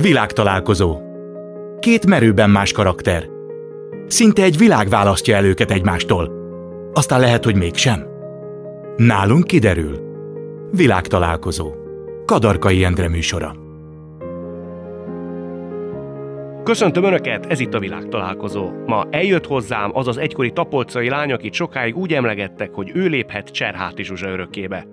Világtalálkozó. Két merőben más karakter. Szinte egy világ választja el őket egymástól. Aztán lehet, hogy mégsem. Nálunk kiderül. Világtalálkozó. Kadarkai Endre műsora. Köszöntöm Önöket, ez itt a világtalálkozó. Ma eljött hozzám az az egykori tapolcai lány, akit sokáig úgy emlegettek, hogy ő léphet Cserháti Zsuzsa örökkébe.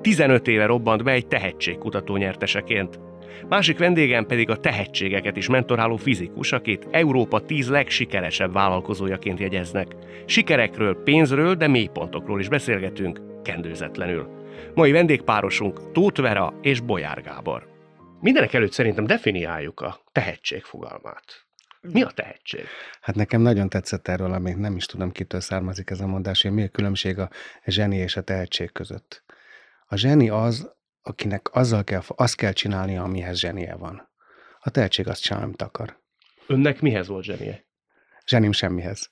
15 éve robbant be egy tehetségkutató nyerteseként. Másik vendégem pedig a tehetségeket is mentoráló fizikus, akit Európa 10 legsikeresebb vállalkozójaként jegyeznek. Sikerekről, pénzről, de mélypontokról is beszélgetünk, kendőzetlenül. Mai vendégpárosunk Tóth Vera és Bolyár Gábor. Mindenek előtt szerintem definiáljuk a tehetség fogalmát. Mi a tehetség? Hát nekem nagyon tetszett erről, amit nem is tudom, kitől származik ez a mondás, hogy mi a különbség a zseni és a tehetség között. A zseni az, akinek azzal kell, azt kell csinálnia, amihez zsenie van. A tehetség azt csinál, amit akar. Önnek mihez volt zsenie? Zsenim semmihez.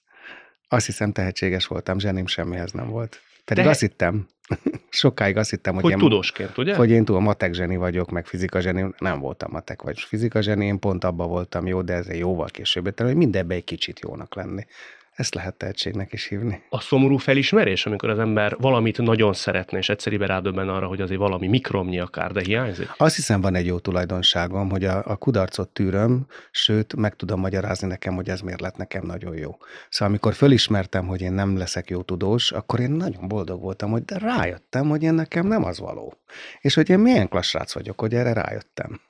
Azt hiszem, tehetséges voltam, zsenim semmihez nem volt. Pedig Tehe- azt hittem, sokáig azt hittem, hogy, Hogy én, tudósként, ugye? hogy én túl matek zseni vagyok, meg fizika zseni, nem voltam matek vagy fizika zseni, én pont abba voltam jó, de ez jóval később értem, hogy mindenbe egy kicsit jónak lenni. Ezt lehet tehetségnek is hívni. a szomorú felismerés, amikor az ember valamit nagyon szeretne, és egyszerűen rádöbben arra, hogy azért valami mikromnyi akár, de hiányzik? Azt hiszem, van egy jó tulajdonságom, hogy a, a kudarcot tűröm, sőt, meg tudom magyarázni nekem, hogy ez miért lett nekem nagyon jó. Szóval amikor fölismertem, hogy én nem leszek jó tudós, akkor én nagyon boldog voltam, hogy de rájöttem, hogy én nekem nem az való. És hogy én milyen klassz srác vagyok, hogy erre rájöttem.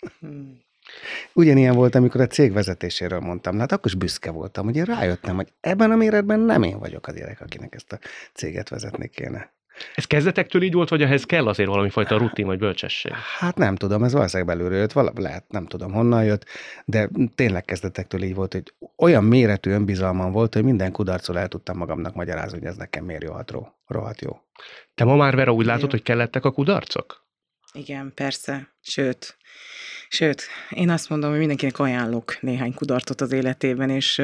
Ugyanilyen volt, amikor a cég vezetéséről mondtam. Hát akkor is büszke voltam, hogy én rájöttem, hogy ebben a méretben nem én vagyok a gyerek, akinek ezt a céget vezetni kéne. Ez kezdetektől így volt, vagy ehhez kell azért valami fajta rutin vagy bölcsesség? Hát nem tudom, ez valószínűleg belülről jött, vala, lehet, nem tudom honnan jött, de tényleg kezdetektől így volt, hogy olyan méretű önbizalmam volt, hogy minden kudarcol el tudtam magamnak magyarázni, hogy ez nekem miért jöhet ró, rohadt jó. Te ma már, Vera, úgy látod, Jó. hogy kellettek a kudarcok? Igen, persze. Sőt, sőt, én azt mondom, hogy mindenkinek ajánlok néhány kudarcot az életében, és,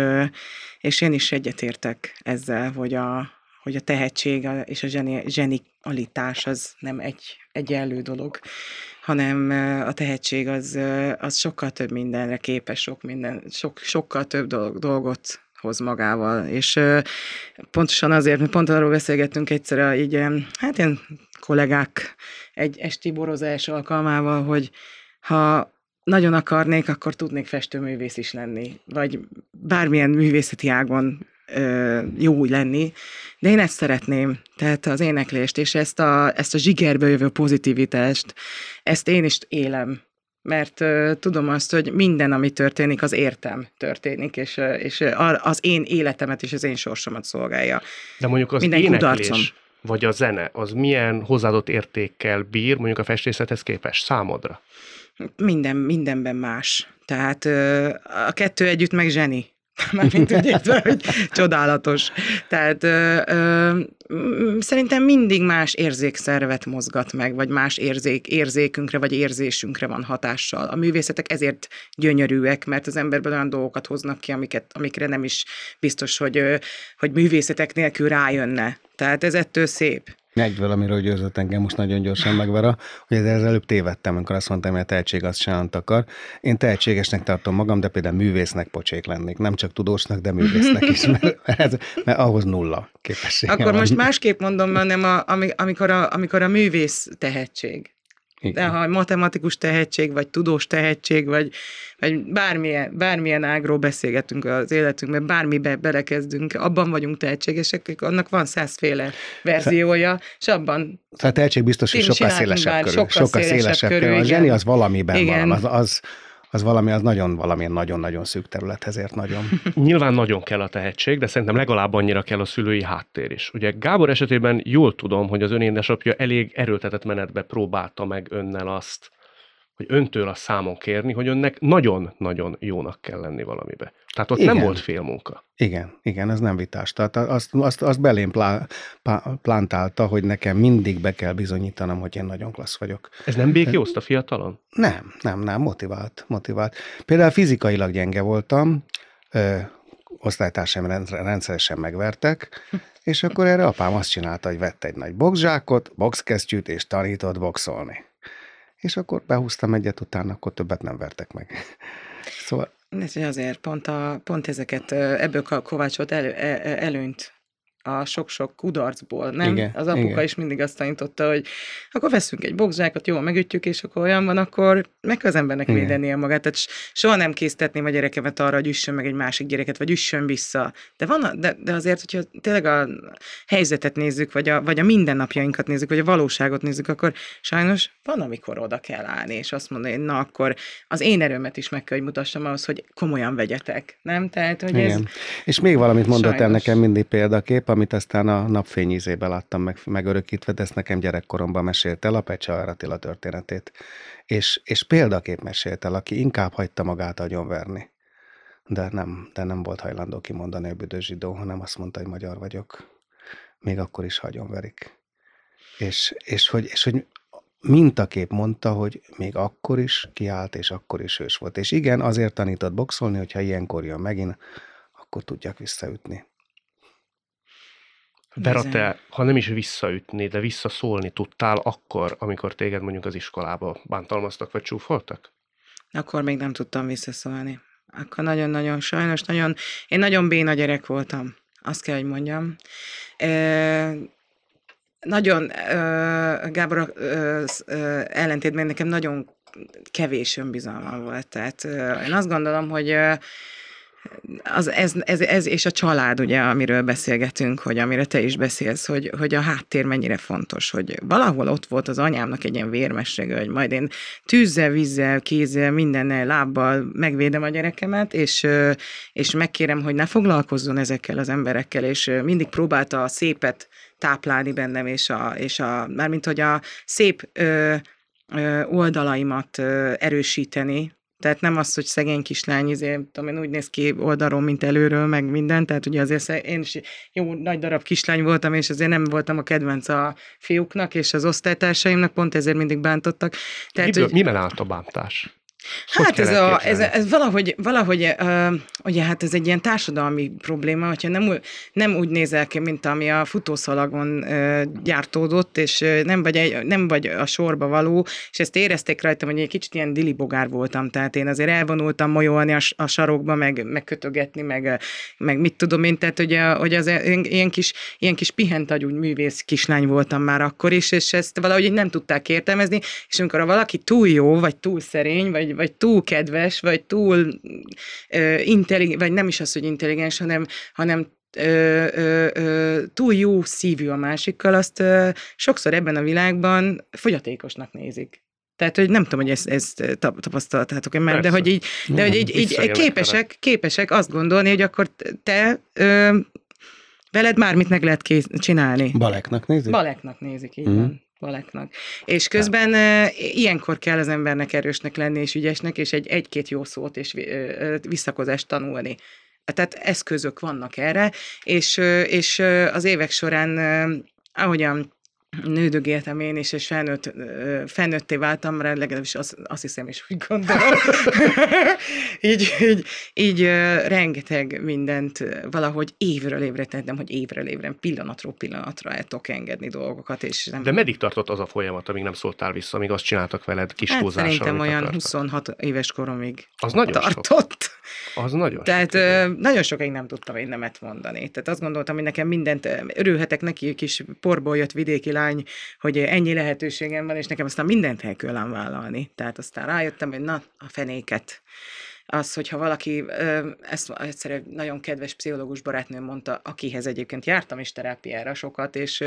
és én is egyetértek ezzel, hogy a, hogy a tehetség és a zseni, zsenikalitás az nem egy egyenlő dolog, hanem a tehetség az, az sokkal több mindenre képes, sok minden, sok, sokkal több dolog, dolgot hoz magával, és pontosan azért, mert pont arról beszélgettünk egyszer, így, hát ilyen kollégák egy esti borozás alkalmával, hogy ha nagyon akarnék, akkor tudnék festőművész is lenni, vagy bármilyen művészeti ágon ö, jó lenni, de én ezt szeretném, tehát az éneklést, és ezt a, ezt a zsigerbe jövő pozitivitást, ezt én is élem, mert ö, tudom azt, hogy minden, ami történik, az értem történik, és, és az én életemet és az én sorsomat szolgálja. De mondjuk az Minden éneklés, kudarcom. vagy a zene, az milyen hozzáadott értékkel bír, mondjuk a festészethez képest számodra? Minden, mindenben más. Tehát a kettő együtt meg zseni. Mármint úgy értve, hogy csodálatos. Tehát ö, ö, szerintem mindig más érzékszervet mozgat meg, vagy más érzék, érzékünkre, vagy érzésünkre van hatással. A művészetek ezért gyönyörűek, mert az emberből olyan dolgokat hoznak ki, amiket, amikre nem is biztos, hogy, hogy művészetek nélkül rájönne. Tehát ez ettől szép. Egy valamiről győzött engem most nagyon gyorsan megvera, hogy ezzel előbb tévedtem, amikor azt mondtam, hogy a tehetség azt sem akar. Én tehetségesnek tartom magam, de például művésznek pocsék lennék. Nem csak tudósnak, de művésznek is, mert, ez, mert ahhoz nulla képessége Akkor van. most másképp mondom, hanem a, ami- amikor, a, amikor a művész tehetség. De ha matematikus tehetség, vagy tudós tehetség, vagy, vagy bármilyen, bármilyen ágról beszélgetünk az életünkben, bármibe belekezdünk, abban vagyunk tehetségesek, annak van százféle verziója, és abban Tehát a tehetség biztos, hogy sokkal szélesebb már, körül. sokkal szélesebb körül, A zseni az valamiben Igen. van. Az, az, az valami, az nagyon, valamilyen nagyon-nagyon szűk területhez ért nagyon. Nyilván nagyon kell a tehetség, de szerintem legalább annyira kell a szülői háttér is. Ugye Gábor esetében jól tudom, hogy az ön édesapja elég erőltetett menetbe próbálta meg önnel azt, hogy öntől a számon kérni, hogy önnek nagyon-nagyon jónak kell lenni valamibe. Tehát ott nem Igen. volt fél munka. Igen, igen, ez nem vitás. Tehát azt, azt, azt belém plá, pá, plántálta, hogy nekem mindig be kell bizonyítanom, hogy én nagyon klassz vagyok. Ez nem békjózt a fiatalon? Nem, nem, nem, motivált, motivált. Például fizikailag gyenge voltam, ö, osztálytársaim rend- rendszeresen megvertek, és akkor erre apám azt csinálta, hogy vett egy nagy boxzsákot, boxkesztyűt, és tanított boxolni. és akkor behúztam egyet, utána akkor többet nem vertek meg. Szóval... Azért pont, a, pont ezeket ebből kovácsolt elő, e, e, előnyt a sok-sok kudarcból, nem? Igen, az apuka igen. is mindig azt tanította, hogy akkor veszünk egy boxzsákot, jól megütjük, és akkor olyan van, akkor meg az embernek Igen. védenie magát. Tehát soha nem késztetném a gyerekemet arra, hogy üssön meg egy másik gyereket, vagy üssön vissza. De, van, a- de, de azért, hogyha tényleg a helyzetet nézzük, vagy a, vagy a mindennapjainkat nézzük, vagy a valóságot nézzük, akkor sajnos van, amikor oda kell állni, és azt mondani, na akkor az én erőmet is meg kell, hogy mutassam ahhoz, hogy komolyan vegyetek. Nem? Tehát, hogy ez, Igen. És még valamit mondott el nekem mindig példakép, amit aztán a napfény ízébe láttam meg, megörökítve, de ezt nekem gyerekkoromban mesélt el a Pecsa Attila történetét. És, és példakép mesélt el, aki inkább hagyta magát agyonverni. De nem, de nem volt hajlandó kimondani a büdös zsidó, hanem azt mondta, hogy magyar vagyok. Még akkor is hagyonverik. És, és, hogy, és hogy mintakép mondta, hogy még akkor is kiállt, és akkor is hős volt. És igen, azért tanított boxolni, hogyha ilyenkor jön megint, akkor tudják visszaütni. Vera, te, ha nem is visszaütni, de visszaszólni tudtál akkor, amikor téged mondjuk az iskolába bántalmaztak vagy csúfoltak? Akkor még nem tudtam visszaszólni. Akkor nagyon-nagyon sajnos, nagyon, én nagyon béna gyerek voltam, azt kell, hogy mondjam. E, nagyon, e, Gábor e, e, ellentétben nekem nagyon kevés önbizalmam volt. Tehát e, én azt gondolom, hogy e, az, ez, ez, ez, és a család, ugye, amiről beszélgetünk, hogy amire te is beszélsz, hogy, hogy a háttér mennyire fontos, hogy valahol ott volt az anyámnak egy ilyen vérmessége, hogy majd én tűzzel, vízzel, kézzel, mindennel, lábbal megvédem a gyerekemet, és, és megkérem, hogy ne foglalkozzon ezekkel az emberekkel, és mindig próbálta a szépet táplálni bennem, és a, és a mármint, hogy a szép ö, oldalaimat erősíteni, tehát nem az, hogy szegény kislány, izé, tudom én, úgy néz ki oldalról, mint előről, meg minden, tehát ugye azért én is jó nagy darab kislány voltam, és azért nem voltam a kedvenc a fiúknak, és az osztálytársaimnak pont ezért mindig bántottak. Tehát, Miből, hogy, miben állt a bántás? Hogy Hát ez, a, ez, ez valahogy, valahogy uh, ugye hát ez egy ilyen társadalmi probléma, hogyha nem, úgy- nem úgy nézel ki, mint ami a futószalagon uh, gyártódott, és uh, nem, vagy egy, nem vagy a sorba való, és ezt érezték rajtam, hogy egy kicsit ilyen dilibogár voltam, tehát én azért elvonultam molyolni a, a sarokba, meg, meg, uh, meg mit tudom én, tehát ugye, hogy az ilyen, ilyen kis, ilyen kis pihent agyú művész kislány voltam már akkor is, és ezt valahogy nem tudták értelmezni, és amikor a valaki túl jó, vagy túl szerény, vagy, vagy túl kedves, vagy túl uh, intelligens, vagy nem is az, hogy intelligens, hanem, hanem ö, ö, ö, túl jó szívű a másikkal, azt ö, sokszor ebben a világban fogyatékosnak nézik. Tehát, hogy nem tudom, hogy ezt, ezt tap- tapasztaltátok-e már, de Persze. hogy így, de hogy így, így képesek, képesek azt gondolni, hogy akkor te ö, veled már mit meg lehet kész, csinálni. Baleknak nézik? Baleknak nézik, így Mhm. van. Baleknak. És közben uh, ilyenkor kell az embernek erősnek lenni, és ügyesnek, és egy, egy-két jó szót és visszakozást tanulni. Tehát eszközök vannak erre, és, és az évek során, ahogyan nődögéltem én is, és felnőtt, felnőtté váltam, mert legalábbis azt, azt hiszem, és úgy gondolom. így, így, így rengeteg mindent valahogy évről évre tettem, hogy évről évre, pillanatról pillanatra el tudok engedni dolgokat, és nem... De meddig tartott az a folyamat, amíg nem szóltál vissza, amíg azt csináltak veled kis hát túlzással, szerintem olyan akartak? 26 éves koromig Az nagyon sok. Az nagyon Tehát sok. nagyon sokáig nem tudtam én nemet mondani. Tehát azt gondoltam, hogy nekem mindent, örülhetek neki, egy kis porból jött vidéki lány, hogy ennyi lehetőségem van, és nekem aztán mindent el kell vállalni. Tehát aztán rájöttem, hogy na, a fenéket. Az, hogyha valaki, ezt egyszer egy nagyon kedves pszichológus barátnőm mondta, akihez egyébként jártam is terápiára sokat, és,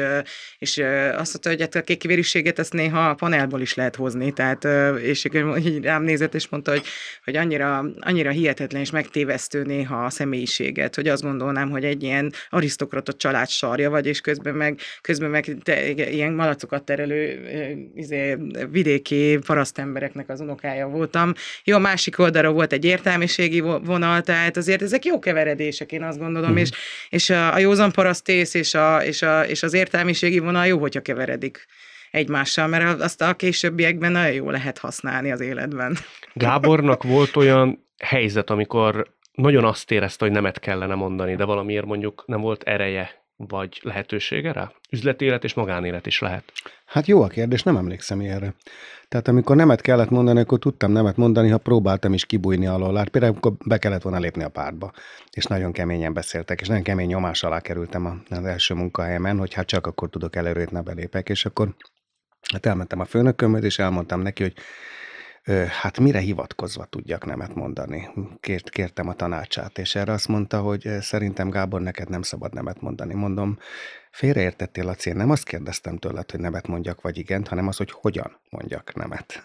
és azt mondta, hogy hát a kékivérűséget ezt néha a panelból is lehet hozni, tehát, és így rám nézett, és mondta, hogy, hogy annyira, annyira hihetetlen és megtévesztő néha a személyiséget, hogy azt gondolnám, hogy egy ilyen arisztokrata család sarja vagy, és közben meg, közben meg te, ilyen malacokat terelő izé, vidéki parasztembereknek az unokája voltam. Jó, másik oldalra volt egy értelmiségi vo- vonal, tehát azért ezek jó keveredések, én azt gondolom, Mhm. és, és a, a józan parasztész és, a, és, a, és az értelmiségi vonal jó, hogyha keveredik egymással, mert azt a későbbiekben nagyon jó lehet használni az életben. Gábornak volt olyan helyzet, amikor nagyon azt érezte, hogy nemet kellene mondani, de valamiért mondjuk nem volt ereje vagy lehetősége rá? Üzleti élet és magánélet is lehet. Hát jó a kérdés, nem emlékszem ilyenre. Tehát amikor nemet kellett mondani, akkor tudtam nemet mondani, ha próbáltam is kibújni alól. Hát például akkor be kellett volna lépni a pártba, és nagyon keményen beszéltek, és nagyon kemény nyomás alá kerültem az első munkahelyemen, hogy hát csak akkor tudok előrét ne belépek, és akkor hát elmentem a főnökömöt, és elmondtam neki, hogy hát mire hivatkozva tudjak nemet mondani. Kért, kértem a tanácsát, és erre azt mondta, hogy szerintem Gábor, neked nem szabad nemet mondani. Mondom, félreértettél, Laci, én nem azt kérdeztem tőled, hogy nemet mondjak, vagy igent, hanem az, hogy hogyan mondjak nemet.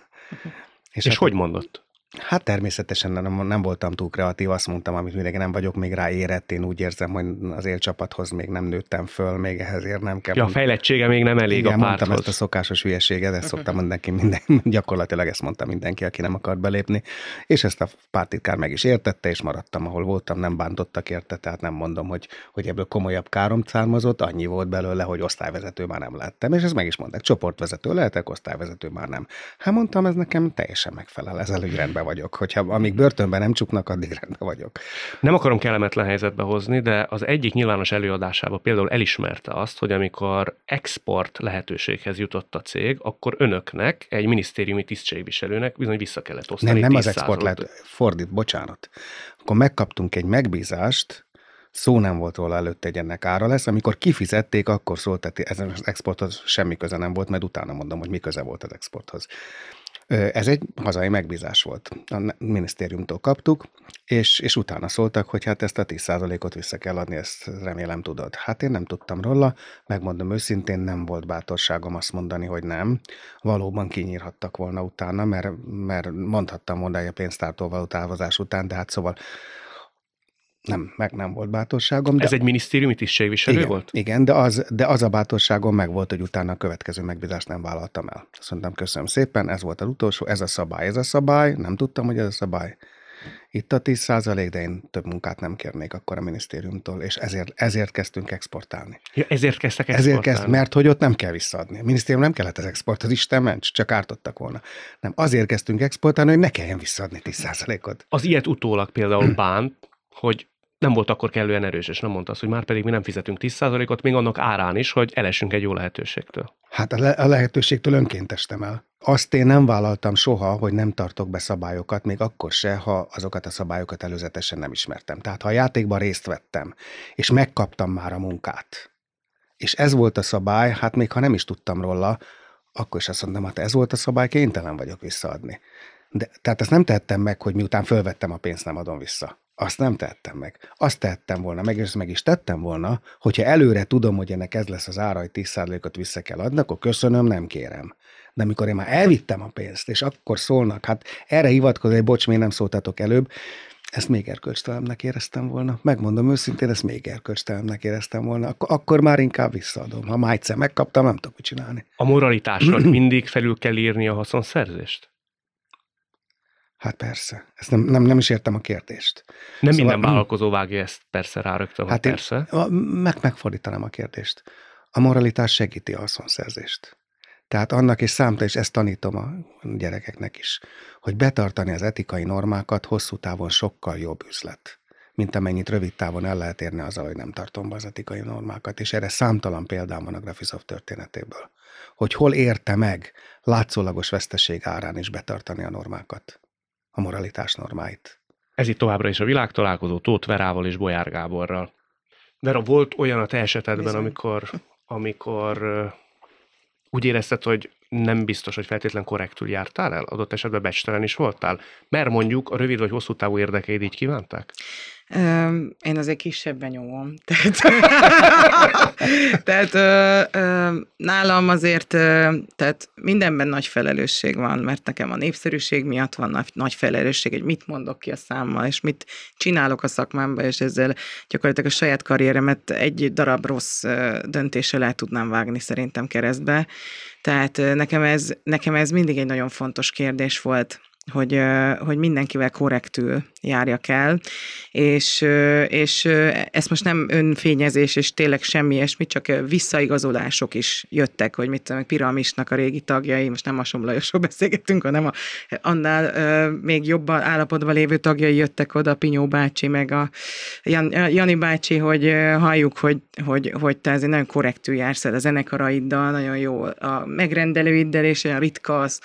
És, és hát, hogy mondott? Hát természetesen nem, nem voltam túl kreatív, azt mondtam, amit mindig nem vagyok még rá érett, én úgy érzem, hogy az élcsapathoz még nem nőttem föl, még ehhez érnem kell. Ja, a fejlettsége még nem elég Igen, a párthoz. mondtam ezt a szokásos hülyeséget, ezt szoktam mindenki, minden, gyakorlatilag ezt mondta mindenki, aki nem akart belépni, és ezt a pártitkár meg is értette, és maradtam, ahol voltam, nem bántottak érte, tehát nem mondom, hogy, hogy ebből komolyabb károm származott, annyi volt belőle, hogy osztályvezető már nem lettem, és ezt meg is mondták, csoportvezető lehetek, osztályvezető már nem. Hát mondtam, ez nekem teljesen megfelel, ezzel úgy rendben vagyok. Hogyha amíg börtönben nem csuknak, addig rendben vagyok. Nem akarom kellemetlen helyzetbe hozni, de az egyik nyilvános előadásában például elismerte azt, hogy amikor export lehetőséghez jutott a cég, akkor önöknek, egy minisztériumi tisztségviselőnek bizony vissza kellett osztani. Nem, nem az export lehet, fordít, bocsánat. Akkor megkaptunk egy megbízást, szó nem volt róla előtte, hogy ennek ára lesz. Amikor kifizették, akkor szólt, tehát ez az exporthoz semmi köze nem volt, mert utána mondom, hogy mi köze volt az exporthoz. Ez egy hazai megbízás volt. A minisztériumtól kaptuk, és, és utána szóltak, hogy hát ezt a 10%-ot vissza kell adni, ezt remélem tudod. Hát én nem tudtam róla, megmondom őszintén, nem volt bátorságom azt mondani, hogy nem. Valóban kinyírhattak volna utána, mert, mert mondhattam volna, hogy a pénztártól való távozás után, de hát szóval nem, meg nem volt bátorságom. De... Ez egy minisztériumi tisztségviselő igen, volt? Igen, de az, de az a bátorságom meg volt, hogy utána a következő megbízást nem vállaltam el. Azt mondtam, köszönöm szépen, ez volt az utolsó, ez a szabály, ez a szabály, nem tudtam, hogy ez a szabály. Itt a 10 százalék, de én több munkát nem kérnék akkor a minisztériumtól, és ezért, ezért kezdtünk exportálni. Ja, ezért kezdtek exportálni? Ezért kezd, mert hogy ott nem kell visszaadni. A minisztérium nem kellett az export, az Isten ments, csak ártottak volna. Nem, azért kezdtünk exportálni, hogy ne kelljen visszaadni 10 százalékot. Az ilyet utólag például bánt, hogy nem volt akkor kellően erős, és nem mondta azt, hogy már pedig mi nem fizetünk 10%-ot, még annak árán is, hogy elesünk egy jó lehetőségtől. Hát a, le- a lehetőségtől önként estem el. Azt én nem vállaltam soha, hogy nem tartok be szabályokat, még akkor se, ha azokat a szabályokat előzetesen nem ismertem. Tehát ha a játékban részt vettem, és megkaptam már a munkát, és ez volt a szabály, hát még ha nem is tudtam róla, akkor is azt mondtam, hát ez volt a szabály, kénytelen vagyok visszaadni. De, tehát ezt nem tettem meg, hogy miután fölvettem a pénzt, nem adom vissza. Azt nem tettem meg. Azt tettem volna meg, és meg is tettem volna, hogyha előre tudom, hogy ennek ez lesz az ára, hogy 10%-ot vissza kell adni, akkor köszönöm, nem kérem. De amikor én már elvittem a pénzt, és akkor szólnak, hát erre hivatkozni, hogy bocs, miért nem szóltatok előbb, ezt még erkölcstelemnek éreztem volna. Megmondom őszintén, ezt még erkölcstelemnek éreztem volna. Ak- akkor már inkább visszaadom. Ha már egyszer megkaptam, nem tudok mit csinálni. A moralitásnak mindig felül kell írni a haszonszerzést? Hát persze. Ezt nem, nem, nem is értem a kérdést. Nem szóval, minden vállalkozó vágja ezt persze rá rögtön, hát persze. Meg, megfordítanám a kérdést. A moralitás segíti a haszonszerzést. Tehát annak is számta, és ezt tanítom a gyerekeknek is, hogy betartani az etikai normákat hosszú távon sokkal jobb üzlet, mint amennyit rövid távon el lehet érni azzal, hogy nem tartom be az etikai normákat. És erre számtalan példám van a Graphisoft történetéből. Hogy hol érte meg látszólagos veszteség árán is betartani a normákat a moralitás normáit. Ez itt továbbra is a világtalálkozó Tóth Verával és Bolyár Gáborral. Vera, volt olyan a te esetedben, Bizony. amikor, amikor úgy érezted, hogy nem biztos, hogy feltétlen korrektül jártál el? Adott esetben becstelen is voltál? Mert mondjuk a rövid vagy hosszú távú érdekeid így kívánták? Én azért kisebben nyomom. Tehát, tehát ö, ö, nálam azért, ö, tehát mindenben nagy felelősség van, mert nekem a népszerűség miatt van nagy, felelősség, hogy mit mondok ki a számmal, és mit csinálok a szakmámban, és ezzel gyakorlatilag a saját karrieremet egy darab rossz döntéssel el tudnám vágni szerintem keresztbe. Tehát nekem ez, nekem ez mindig egy nagyon fontos kérdés volt, hogy, hogy mindenkivel korrektül járjak el, és, és ezt most nem önfényezés, és tényleg semmi ilyesmi, csak visszaigazolások is jöttek, hogy mit tudom, Piramisnak a régi tagjai, most nem a Somlajosról beszélgettünk, hanem a, annál még jobban állapotban lévő tagjai jöttek oda, Pinyó bácsi, meg a Jan, Jani bácsi, hogy halljuk, hogy, hogy, hogy te azért nagyon korrektül jársz el a zenekaraiddal, nagyon jó a megrendelőiddel, és olyan ritka az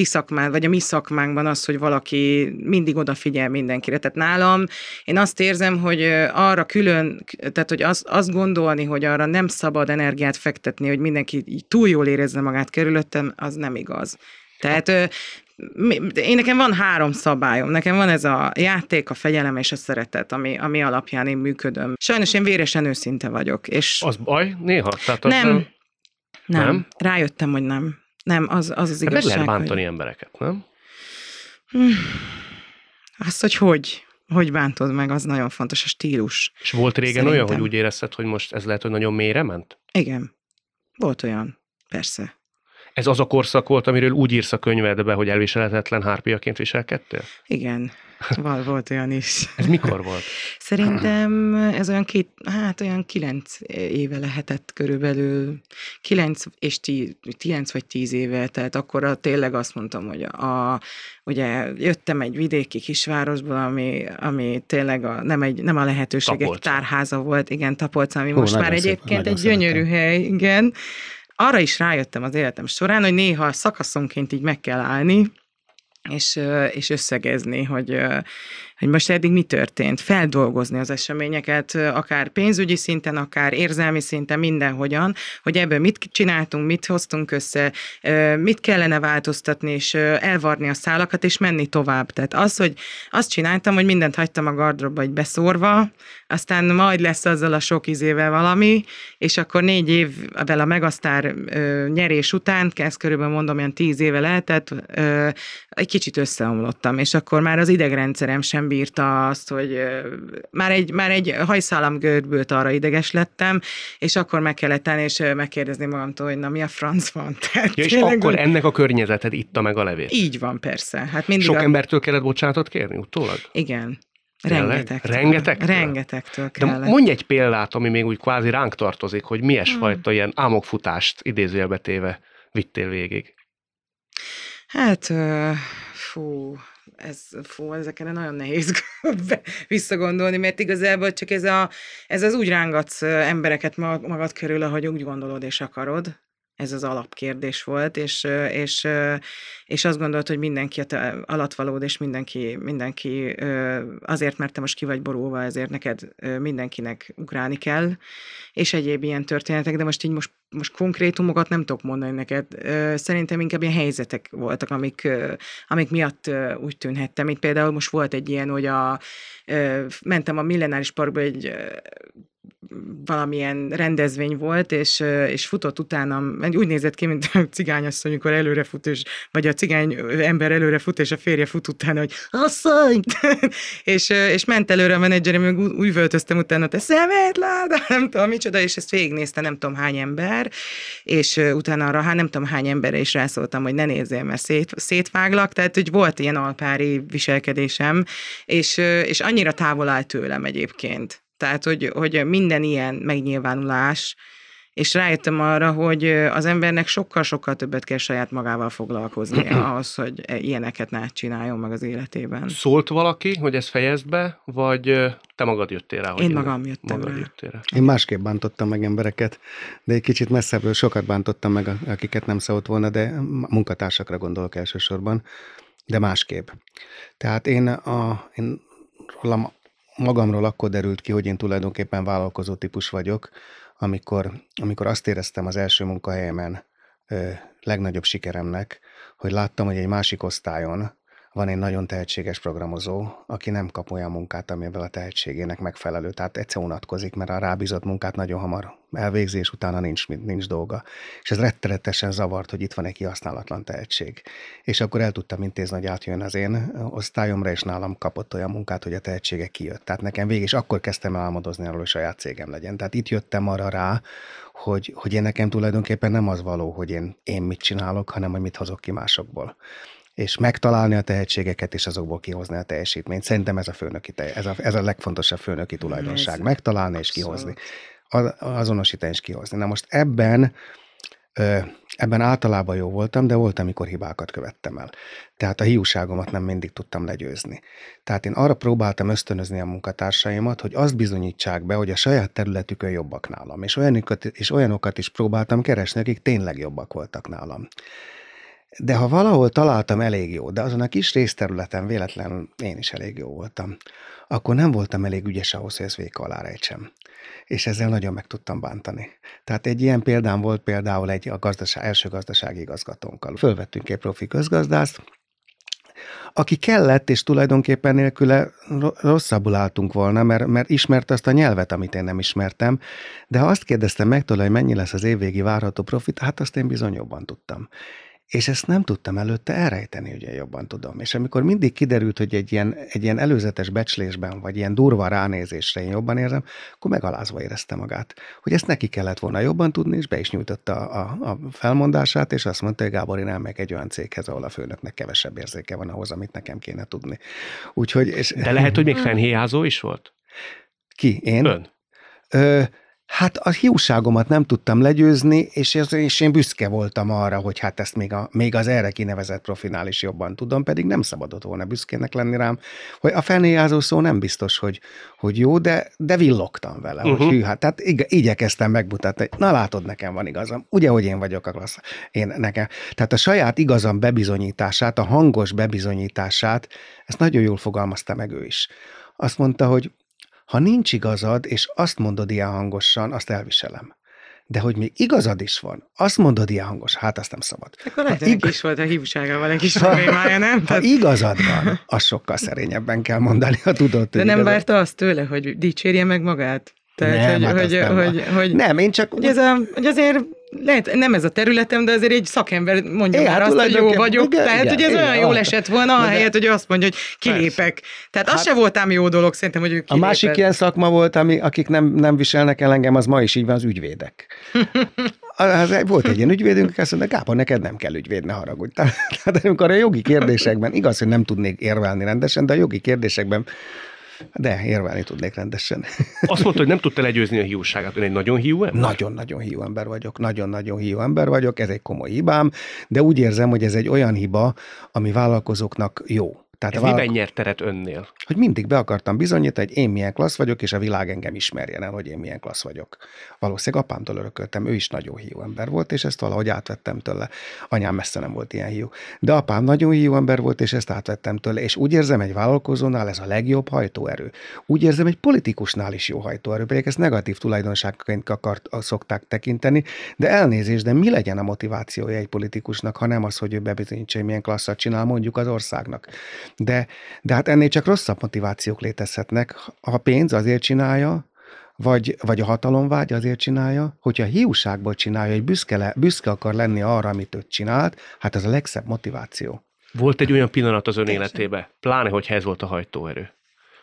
ti szakmád, vagy a mi szakmánkban az, hogy valaki mindig odafigyel mindenkire. Tehát nálam én azt érzem, hogy arra külön, tehát hogy azt, azt gondolni, hogy arra nem szabad energiát fektetni, hogy mindenki így túl jól érezze magát körülöttem, az nem igaz. Tehát én nekem van három szabályom. Nekem van ez a játék, a fegyelem és a szeretet, ami, ami alapján én működöm. Sajnos én véresen őszinte vagyok. És az baj néha? Tehát az nem, nem, nem. Rájöttem, hogy nem. Nem, az az, az igazság. Hát meg lehet bántani hogy... embereket, nem? Hmm. Azt, hogy hogy, hogy bántod meg, az nagyon fontos, a stílus. És volt régen Szerintem. olyan, hogy úgy érezted, hogy most ez lehet, hogy nagyon mélyre ment? Igen. Volt olyan, persze. Ez az a korszak volt, amiről úgy írsz a könyvedbe, hogy elviselhetetlen hárpiaként viselkedtél? Igen. Val volt olyan is. Ez mikor volt? Szerintem ez olyan két, hát olyan kilenc éve lehetett körülbelül, kilenc és tíz, kilenc vagy tíz éve, tehát akkor tényleg azt mondtam, hogy a, ugye jöttem egy vidéki kisvárosból, ami, ami tényleg a, nem, egy, nem a lehetőségek Tapolca. tárháza volt, igen, Tapolca, ami Hú, most már egyébként szép, egy gyönyörű hely, igen. Arra is rájöttem az életem során, hogy néha szakaszonként így meg kell állni, és, és összegezni, hogy, hogy most eddig mi történt, feldolgozni az eseményeket, akár pénzügyi szinten, akár érzelmi szinten, mindenhogyan, hogy ebből mit csináltunk, mit hoztunk össze, mit kellene változtatni, és elvarni a szálakat, és menni tovább. Tehát az, hogy azt csináltam, hogy mindent hagytam a gardróba egy beszórva, aztán majd lesz azzal a sok izével valami, és akkor négy évvel a Megasztár nyerés után, ezt körülbelül mondom, ilyen tíz éve lehetett, egy kicsit összeomlottam, és akkor már az idegrendszerem sem bírta azt, hogy már egy, már egy hajszálam görbült arra ideges lettem, és akkor meg kellett tenni, és megkérdezni magamtól, hogy na mi a franc van. Tehát ja, és akkor ennek a környezeted itta meg a levét? Így van, persze. Hát mindig Sok a... embertől kellett bocsánatot kérni utólag? Igen. Rengetegtől. Rengetegtől? Rengetegtől kellett. De mondj egy példát, ami még úgy kvázi ránk tartozik, hogy milyes hmm. fajta ilyen álmokfutást idézőjelbe téve vittél végig. Hát, fú, ez, fú, ezekre nagyon nehéz visszagondolni, mert igazából csak ez, a, ez az úgy rángatsz embereket magad körül, ahogy úgy gondolod és akarod, ez az alapkérdés volt, és, és, és azt gondolt, hogy mindenki a te alatvalód, és mindenki, mindenki azért, mert te most ki vagy borulva, ezért neked mindenkinek ugrálni kell, és egyéb ilyen történetek, de most így most, most konkrétumokat nem tudok mondani neked. Szerintem inkább ilyen helyzetek voltak, amik, amik miatt úgy tűnhettem. Itt például most volt egy ilyen, hogy a, mentem a Millenáris Parkba egy valamilyen rendezvény volt, és, és futott utána, úgy nézett ki, mint a cigányasszony, amikor előre fut, és, vagy a cigány ember előre fut, és a férje fut utána, hogy asszony! és, és ment előre a menedzserem, meg úgy, úgy völtöztem utána, te szemetláda, nem tudom micsoda, és ezt végignézte nem tudom hány ember, és utána arra, hát nem tudom hány emberre is rászóltam, hogy ne nézzél, mert szét, szétváglak, tehát hogy volt ilyen alpári viselkedésem, és, és annyira távol áll tőlem egyébként. Tehát, hogy, hogy minden ilyen megnyilvánulás, és rájöttem arra, hogy az embernek sokkal-sokkal többet kell saját magával foglalkozni ahhoz, hogy e, ilyeneket ne csináljon meg az életében. Szólt valaki, hogy ezt fejezd be, vagy te magad jöttél rá? Hogy én magam jöttem magad rá. Jöttél rá. Én másképp bántottam meg embereket, de egy kicsit messzebbről sokat bántottam meg, akiket nem szólt volna, de munkatársakra gondolok elsősorban, de másképp. Tehát én, a, én rólam magamról akkor derült ki, hogy én tulajdonképpen vállalkozó típus vagyok, amikor, amikor azt éreztem az első munkahelyemen ö, legnagyobb sikeremnek, hogy láttam, hogy egy másik osztályon van egy nagyon tehetséges programozó, aki nem kap olyan munkát, amivel a tehetségének megfelelő. Tehát egyszer unatkozik, mert a rábízott munkát nagyon hamar elvégzés utána nincs, nincs dolga. És ez rettenetesen zavart, hogy itt van egy kihasználatlan tehetség. És akkor el tudtam intézni, hogy átjön az én osztályomra, és nálam kapott olyan munkát, hogy a tehetsége kijött. Tehát nekem végig, és akkor kezdtem el álmodozni arról, hogy saját cégem legyen. Tehát itt jöttem arra rá, hogy, hogy én nekem tulajdonképpen nem az való, hogy én, én mit csinálok, hanem hogy mit hozok ki másokból és megtalálni a tehetségeket, és azokból kihozni a teljesítményt. Szerintem ez a főnöki, ez a, ez a legfontosabb főnöki tulajdonság. Megtalálni és kihozni. Azonosítani és kihozni. Na most ebben Ebben általában jó voltam, de volt, amikor hibákat követtem el. Tehát a hiúságomat nem mindig tudtam legyőzni. Tehát én arra próbáltam ösztönözni a munkatársaimat, hogy azt bizonyítsák be, hogy a saját területükön jobbak nálam. És olyanokat, és olyanokat is próbáltam keresni, akik tényleg jobbak voltak nálam. De ha valahol találtam elég jó, de azon a kis részterületen véletlenül én is elég jó voltam, akkor nem voltam elég ügyes ahhoz, hogy ezt véka alá rejtsem. És ezzel nagyon meg tudtam bántani. Tehát egy ilyen példám volt például egy a gazdaság, első gazdasági igazgatónkkal. Fölvettünk egy profi közgazdászt, aki kellett, és tulajdonképpen nélküle rosszabbul álltunk volna, mert, mert ismerte azt a nyelvet, amit én nem ismertem, de ha azt kérdeztem meg tőle, hogy mennyi lesz az évvégi várható profit, hát azt én bizony jobban tudtam. És ezt nem tudtam előtte elrejteni, ugye jobban tudom. És amikor mindig kiderült, hogy egy ilyen, egy ilyen előzetes becslésben, vagy ilyen durva ránézésre én jobban érzem, akkor megalázva érezte magát. Hogy ezt neki kellett volna jobban tudni, és be is nyújtotta a, a felmondását, és azt mondta, hogy Gábor, én elmegyek egy olyan céghez, ahol a főnöknek kevesebb érzéke van ahhoz, amit nekem kéne tudni. Úgyhogy, és... De lehet, hogy még fennhéjázó is volt? Ki? Én? Ön? Ö, Hát a hiúságomat nem tudtam legyőzni, és, és én büszke voltam arra, hogy hát ezt még, a, még az erre kinevezett profinál is jobban tudom, pedig nem szabadott volna büszkének lenni rám, hogy a felnéjázó szó nem biztos, hogy, hogy jó, de, de villogtam vele, uh-huh. hogy mhm. hű, hát tehát ig- igyekeztem megmutatni, hogy na látod, nekem van igazam, ugye, hogy én vagyok a klassz, én nekem. Tehát a saját igazam bebizonyítását, a hangos bebizonyítását, ezt nagyon jól fogalmazta meg ő is. Azt mondta, hogy ha nincs igazad, és azt mondod ilyen hangosan, azt elviselem. De hogy még igazad is van, azt mondod ilyen hangos, hát azt nem szabad. Akkor lehet, ig- is volt a hívságával egy kis problémája, nem? Ha igazad van, azt sokkal szerényebben kell mondani, ha tudod. De nem igazad. várta azt tőle, hogy dicsérje meg magát? Tehát, nem, hogy, hát hogy, nem, hogy, hogy, nem, én csak... Hogy, ez a, hogy azért lehet, nem ez a területem, de azért egy szakember mondja é, már hát azt, hogy jó vagyok. Igen, tehát, igen, hogy ez igen, olyan jól esett volna, ahelyett, hogy azt mondja, hogy kilépek. Persze. Tehát hát, az se voltám jó dolog, szerintem, hogy ő kilépett. A másik ilyen szakma volt, ami, akik nem, nem viselnek el engem, az ma is így van, az ügyvédek. az, volt egy ilyen ügyvédünk, azt mondta, Gábor, neked nem kell ügyvéd, ne haragudj. Tehát amikor a jogi kérdésekben, igaz, hogy nem tudnék érvelni rendesen, de a jogi kérdésekben de érvelni tudnék rendesen. Azt mondta, hogy nem tudta legyőzni a hiúságát. Ön egy nagyon hiú ember? Nagyon-nagyon hiú ember vagyok. Nagyon-nagyon hiú ember vagyok. Ez egy komoly hibám, de úgy érzem, hogy ez egy olyan hiba, ami vállalkozóknak jó. Tehát Ez miben nyert teret önnél? Hogy mindig be akartam bizonyítani, hogy én milyen klassz vagyok, és a világ engem ismerjen el, hogy én milyen klassz vagyok. Valószínűleg apámtól örököltem, ő is nagyon hiú ember volt, és ezt valahogy átvettem tőle. Anyám messze nem volt ilyen hiú. De apám nagyon hiú ember volt, és ezt átvettem tőle. És úgy érzem, egy vállalkozónál ez a legjobb hajtóerő. Úgy érzem, egy politikusnál is jó hajtóerő, pedig ezt negatív tulajdonságként akart, szokták tekinteni, de elnézést, de mi legyen a motivációja egy politikusnak, ha nem az, hogy ő bebizonyítsa, hogy milyen klasszat csinál mondjuk az országnak. De, de hát ennél csak rosszabb motivációk létezhetnek. A pénz azért csinálja, vagy, vagy a hatalomvágy azért csinálja, hogyha hiúságból csinálja, hogy büszke, le, büszke akar lenni arra, amit ő csinált, hát ez a legszebb motiváció. Volt egy olyan pillanat az ön életébe, pláne, hogyha ez volt a hajtóerő,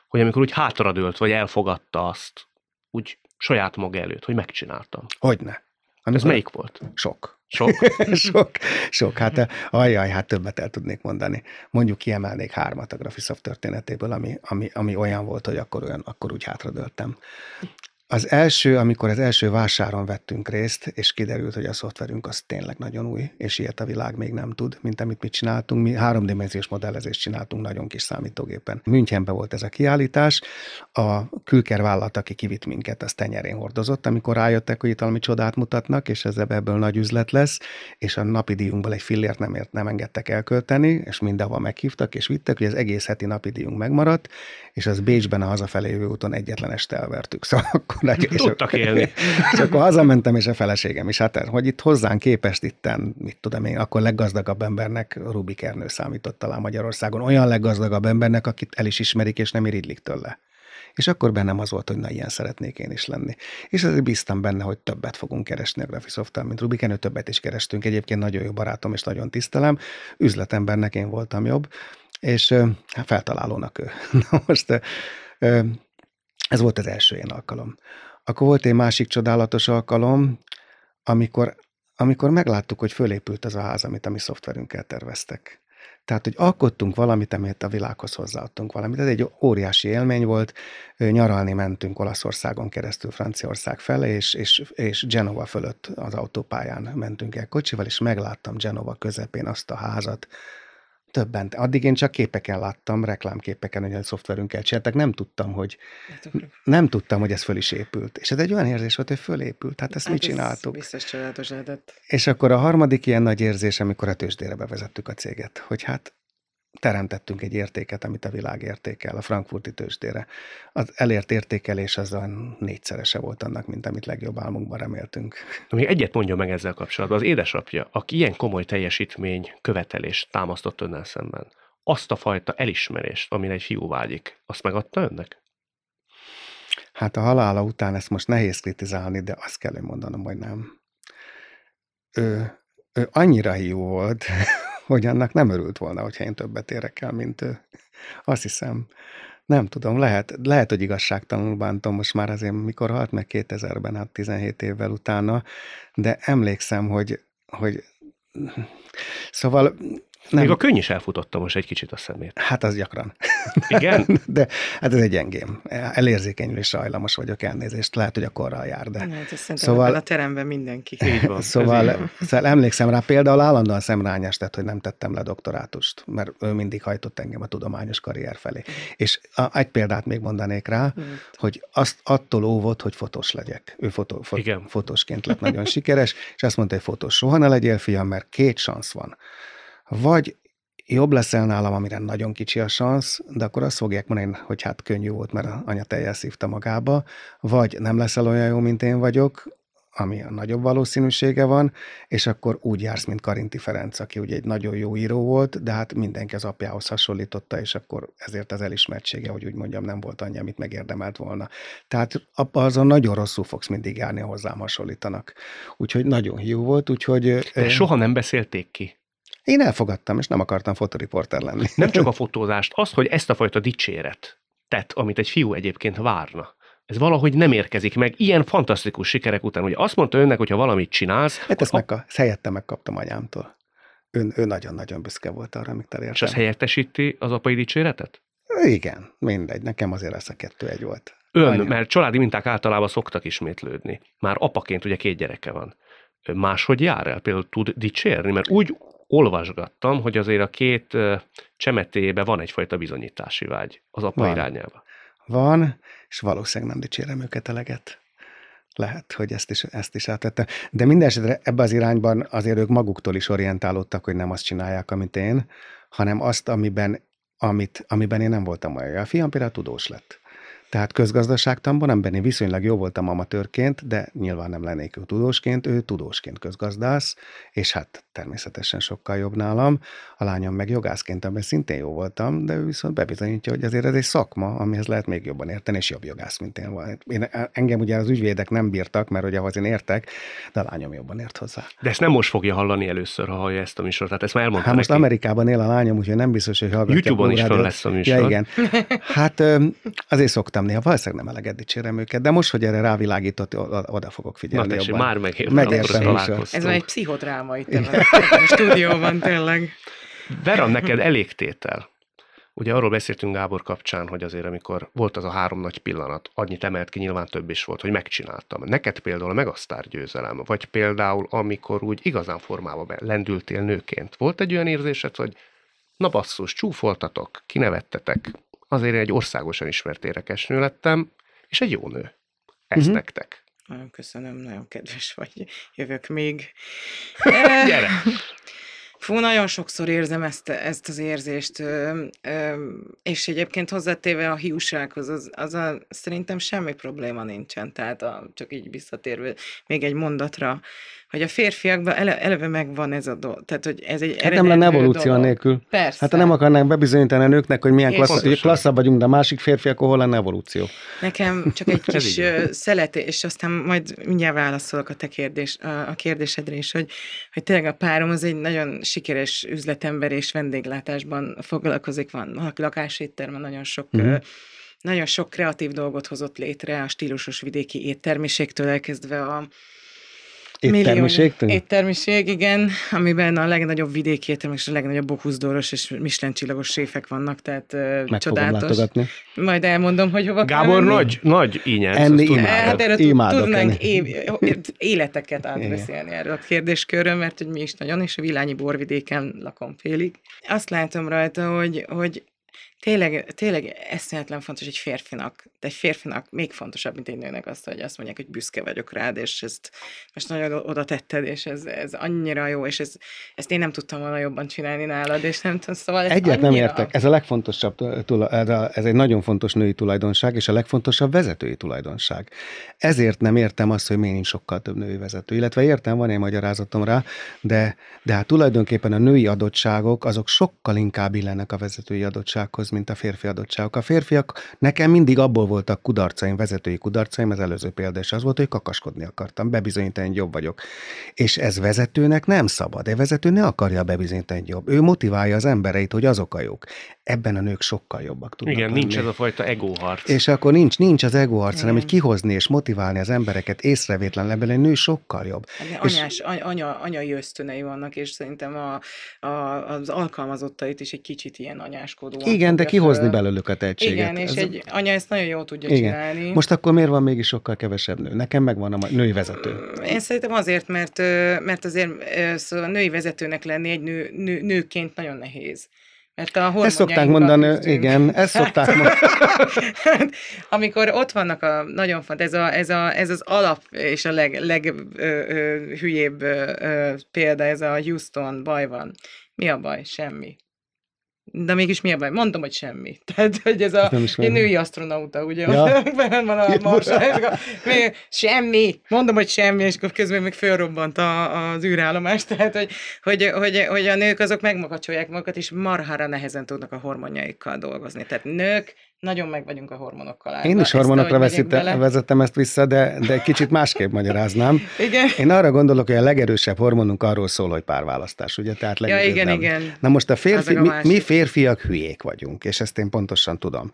hogy amikor úgy hátradőlt, vagy elfogadta azt, úgy saját maga előtt, hogy megcsináltam. Hogyne. Amikor... Ez melyik volt? Sok. Sok? sok, sok. Hát ajaj, hát többet el tudnék mondani. Mondjuk kiemelnék hármat a Graphisoft történetéből, ami, ami, ami olyan volt, hogy akkor, olyan, akkor úgy hátradőltem. Az első, amikor az első vásáron vettünk részt, és kiderült, hogy a szoftverünk az tényleg nagyon új, és ilyet a világ még nem tud, mint amit mi csináltunk. Mi háromdimenziós modellezést csináltunk nagyon kis számítógépen. Münchenben volt ez a kiállítás, a külker vállalat, aki kivitt minket, az tenyerén hordozott, amikor rájöttek, hogy itt valami csodát mutatnak, és ez ebből nagy üzlet lesz, és a napi díjunkból egy fillért nem, ért, nem engedtek elkölteni, és mindenhol meghívtak, és vittek, hogy az egész heti napi díjunk megmaradt, és az Bécsben a hazafelé jövő úton egyetlen este elvertük. Szóval akkor... Tudtak élni. És akkor hazamentem, és a feleségem is. Hát, hogy itt hozzánk képest itten, mit tudom én, akkor leggazdagabb embernek Rubik Ernő számított talán Magyarországon. Olyan leggazdagabb embernek, akit el is ismerik, és nem irigylik tőle. És akkor bennem az volt, hogy na, ilyen szeretnék én is lenni. És azért bíztam benne, hogy többet fogunk keresni a graphisoft mint Rubik Ernő, többet is kerestünk. Egyébként nagyon jó barátom, és nagyon tisztelem. Üzletembernek én voltam jobb, és hát feltalálónak ő. Na most ez volt az első ilyen alkalom. Akkor volt egy másik csodálatos alkalom, amikor, amikor megláttuk, hogy fölépült az a ház, amit a mi szoftverünkkel terveztek. Tehát, hogy alkottunk valamit, amit a világhoz hozzáadtunk valamit. Ez egy óriási élmény volt. Nyaralni mentünk Olaszországon keresztül Franciaország felé, és, és, és Genova fölött az autópályán mentünk el kocsival, és megláttam Genova közepén azt a házat, többen. Addig én csak képeken láttam, reklámképeken, hogy a szoftverünkkel csináltak, nem tudtam, hogy nem tudtam, hogy ez föl is épült. És ez egy olyan érzés volt, hogy fölépült. Tehát ezt hát mi csináltuk. biztos csodálatos lehetett. És akkor a harmadik ilyen nagy érzés, amikor a tőzsdére bevezettük a céget, hogy hát teremtettünk egy értéket, amit a világ értékel, a frankfurti tőzsdére. Az elért értékelés az a négyszerese volt annak, mint amit legjobb álmunkban reméltünk. Még egyet mondja meg ezzel kapcsolatban. Az édesapja, aki ilyen komoly teljesítmény követelést támasztott önnel szemben, azt a fajta elismerést, amire egy fiú vágyik, azt megadta önnek? Hát a halála után ezt most nehéz kritizálni, de azt kell mondanom, hogy nem. Ő, ő annyira hiú volt, hogy annak nem örült volna, hogyha én többet érek el, mint ő. Azt hiszem. Nem tudom, lehet, lehet, hogy igazságtalanul bántom most már azért, mikor halt meg 2000-ben, hát 17 évvel utána, de emlékszem, hogy, hogy Szóval nem. Még a könny is elfutotta most egy kicsit a szemét. Hát az gyakran. Igen? de hát ez egy gyengém. Elérzékenyül és sajlamos vagyok elnézést. Lehet, hogy a korral jár, de... Hát, szóval a teremben mindenki. Így van. Szóval, szóval emlékszem rá, például állandóan szemrányás tett, hogy nem tettem le doktorátust, mert ő mindig hajtott engem a tudományos karrier felé. Mm. És a, egy példát még mondanék rá, mm. hogy azt attól óvott, hogy fotós legyek. Ő fotó, fot, Igen. fotósként lett nagyon sikeres, és azt mondta, hogy fotós soha ne legyél, fiam, mert két szansz van vagy jobb leszel nálam, amire nagyon kicsi a szansz, de akkor azt fogják mondani, hogy hát könnyű volt, mert anya teljel szívta magába, vagy nem leszel olyan jó, mint én vagyok, ami a nagyobb valószínűsége van, és akkor úgy jársz, mint Karinti Ferenc, aki ugye egy nagyon jó író volt, de hát mindenki az apjához hasonlította, és akkor ezért az elismertsége, hogy úgy mondjam, nem volt annyi, amit megérdemelt volna. Tehát azon nagyon rosszul fogsz mindig járni, hozzám hasonlítanak. Úgyhogy nagyon hiú volt, úgyhogy... De soha nem beszélték ki? Én elfogadtam, és nem akartam fotoriporter lenni. Nem csak a fotózást, azt, hogy ezt a fajta dicséret tett, amit egy fiú egyébként várna. Ez valahogy nem érkezik meg ilyen fantasztikus sikerek után. Ugye azt mondta önnek, hogyha valamit csinálsz... Hát ezt, a... meg, ezt helyette megkaptam anyámtól. Ő, ő nagyon-nagyon büszke volt arra, amit elértem. És az helyettesíti az apai dicséretet? Igen, mindegy. Nekem azért ez a kettő egy volt. Ön, Anya. mert családi minták általában szoktak ismétlődni. Már apaként ugye két gyereke van. Máshogy jár el? Például tud dicsérni? Mert úgy olvasgattam, hogy azért a két csemetébe van egyfajta bizonyítási vágy az apa van. irányába. Van, és valószínűleg nem dicsérem őket eleget. Lehet, hogy ezt is, ezt is átvettem. De minden esetre ebbe az irányban azért ők maguktól is orientálódtak, hogy nem azt csinálják, amit én, hanem azt, amiben, amit, amiben én nem voltam olyan. A fiam például tudós lett. Tehát közgazdaságtanban, amiben én viszonylag jó voltam amatőrként, de nyilván nem lennék ő tudósként, ő tudósként közgazdász, és hát természetesen sokkal jobb nálam. A lányom meg jogászként, amiben szintén jó voltam, de ő viszont bebizonyítja, hogy azért ez egy szakma, amihez lehet még jobban érteni, és jobb jogász, mint én van. Én, engem ugye az ügyvédek nem bírtak, mert ugye ahhoz én értek, de a lányom jobban ért hozzá. De ezt nem most fogja hallani először, ha hallja ezt a műsort. Tehát ezt már elmondta Hát most neki. Amerikában él a lányom, úgyhogy nem biztos, hogy hallgatja. YouTube-on is fel lesz a műsor. Ja, igen. Hát azért szoktam néha, valószínűleg nem eleget dicsérem őket, de most, hogy erre rávilágított, oda fogok figyelni. Na tessék, már megértem. Megértem Ez már egy pszichodráma itt a stúdióban tényleg. Vera, neked elég tétel. Ugye arról beszéltünk Gábor kapcsán, hogy azért amikor volt az a három nagy pillanat, annyit emelt ki, nyilván több is volt, hogy megcsináltam. Neked például a megasztár győzelem, vagy például amikor úgy igazán formába lendültél nőként. Volt egy olyan érzésed, hogy na basszus, csúfoltatok, kinevettetek, azért én egy országosan ismert érekesnő lettem, és egy jó nő. Ez uh-huh. nektek. Nagyon köszönöm, nagyon kedves vagy. Jövök még. Gyere! Fú, nagyon sokszor érzem ezt, ezt az érzést, ö, ö, és egyébként hozzátéve a hiúsághoz, az, az a, szerintem semmi probléma nincsen, tehát a, csak így visszatérve még egy mondatra, hogy a férfiakban ele, eleve megvan ez a dolog. Tehát, hogy ez egy hát nem lenne evolúció dolog. nélkül. Persze. Hát ha nem akarnánk bebizonyítani a nőknek, hogy milyen klassz, klasszabb vagyunk, de a másik férfi, akkor hol lenne evolúció? Nekem csak egy kis szelet, és aztán majd mindjárt válaszolok a te kérdés, a, a kérdésedre is, hogy, hogy tényleg a párom az egy nagyon sikeres üzletember és vendéglátásban foglalkozik, van lakáséttermen nagyon sok uh-huh nagyon sok kreatív dolgot hozott létre, a stílusos vidéki éttermiségtől elkezdve a, Éttermiség? Éttermiség, igen, amiben a legnagyobb vidéki éttermek és a legnagyobb bokuszdoros és Michelin csillagos séfek vannak, tehát Meg csodálatos. fogom látogatni. Majd elmondom, hogy hova Gábor kell nagy, nagy ínyenc. Enni imádok. Hát Imádok tudnánk év, életeket átbeszélni erről a kérdéskörről, mert hogy mi is nagyon, és a Vilányi borvidéken lakom félig. Azt látom rajta, hogy, hogy tényleg, tényleg eszméletlen fontos egy férfinak, de egy férfinak még fontosabb, mint egy nőnek azt, hogy azt mondják, hogy büszke vagyok rád, és ezt most nagyon oda tetted, és ez, ez annyira jó, és ez, ezt én nem tudtam volna jobban csinálni nálad, és nem tudom, szóval ez Egyet nem annyira... értek. Ez a legfontosabb, tula- ez egy nagyon fontos női tulajdonság, és a legfontosabb vezetői tulajdonság. Ezért nem értem azt, hogy miért nincs sokkal több női vezető. Illetve értem, van egy magyarázatom rá, de, de hát tulajdonképpen a női adottságok, azok sokkal inkább illenek a vezetői adottsághoz, mint a férfi adottságok. A férfiak, nekem mindig abból voltak kudarcaim, vezetői kudarcaim, az előző példa is az volt, hogy kakaskodni akartam, bebizonyítani, hogy jobb vagyok. És ez vezetőnek nem szabad. Egy vezető ne akarja bebizonyítani, hogy jobb. Ő motiválja az embereit, hogy azok a jók. Ebben a nők sokkal jobbak tudnak Igen, lenni. nincs ez a fajta egóharc. És akkor nincs, nincs az egoharc, hanem hogy kihozni és motiválni az embereket észrevétlen ebben egy nő sokkal jobb. Hát És- anyás, any, anya, anyai ösztönei vannak, és szerintem a, a, az alkalmazottait is egy kicsit ilyen anyáskodóan Igen, de kihozni föl. belőlük a tehetséget. Igen, és Ez- egy anya ezt nagyon jól tudja Igen. csinálni. Most akkor miért van mégis sokkal kevesebb nő? Nekem megvan a női vezető. Én szerintem azért, mert, mert azért szóval női vezetőnek lenni egy nő, nő, nőként nagyon nehéz. Mert a Ezt szokták mondani, küzdünk. igen, ezt szokták mondani. Amikor ott vannak a nagyon font, ez, a, ez, a, ez az alap és a leg, leg példa, ez a Houston, baj van. Mi a baj? Semmi. De mégis mi a baj? Mondom, hogy semmi. Tehát, hogy ez a egy női asztronauta, ugye? Ja. Benn van a még semmi. Mondom, hogy semmi, és akkor közben még fölrobbant a, az űrállomás. Tehát, hogy, hogy, hogy, hogy a nők azok megmakacsolják magukat, és marhára nehezen tudnak a hormonjaikkal dolgozni. Tehát nők nagyon meg vagyunk a hormonokkal állva. Én is hormonokra bele- vezettem ezt vissza, de, de kicsit másképp magyaráznám. Igen. Én arra gondolok, hogy a legerősebb hormonunk arról szól, hogy párválasztás, ugye? Tehát Ja, igen, nem. igen. Na most a férfi, a mi, mi férfiak hülyék vagyunk, és ezt én pontosan tudom.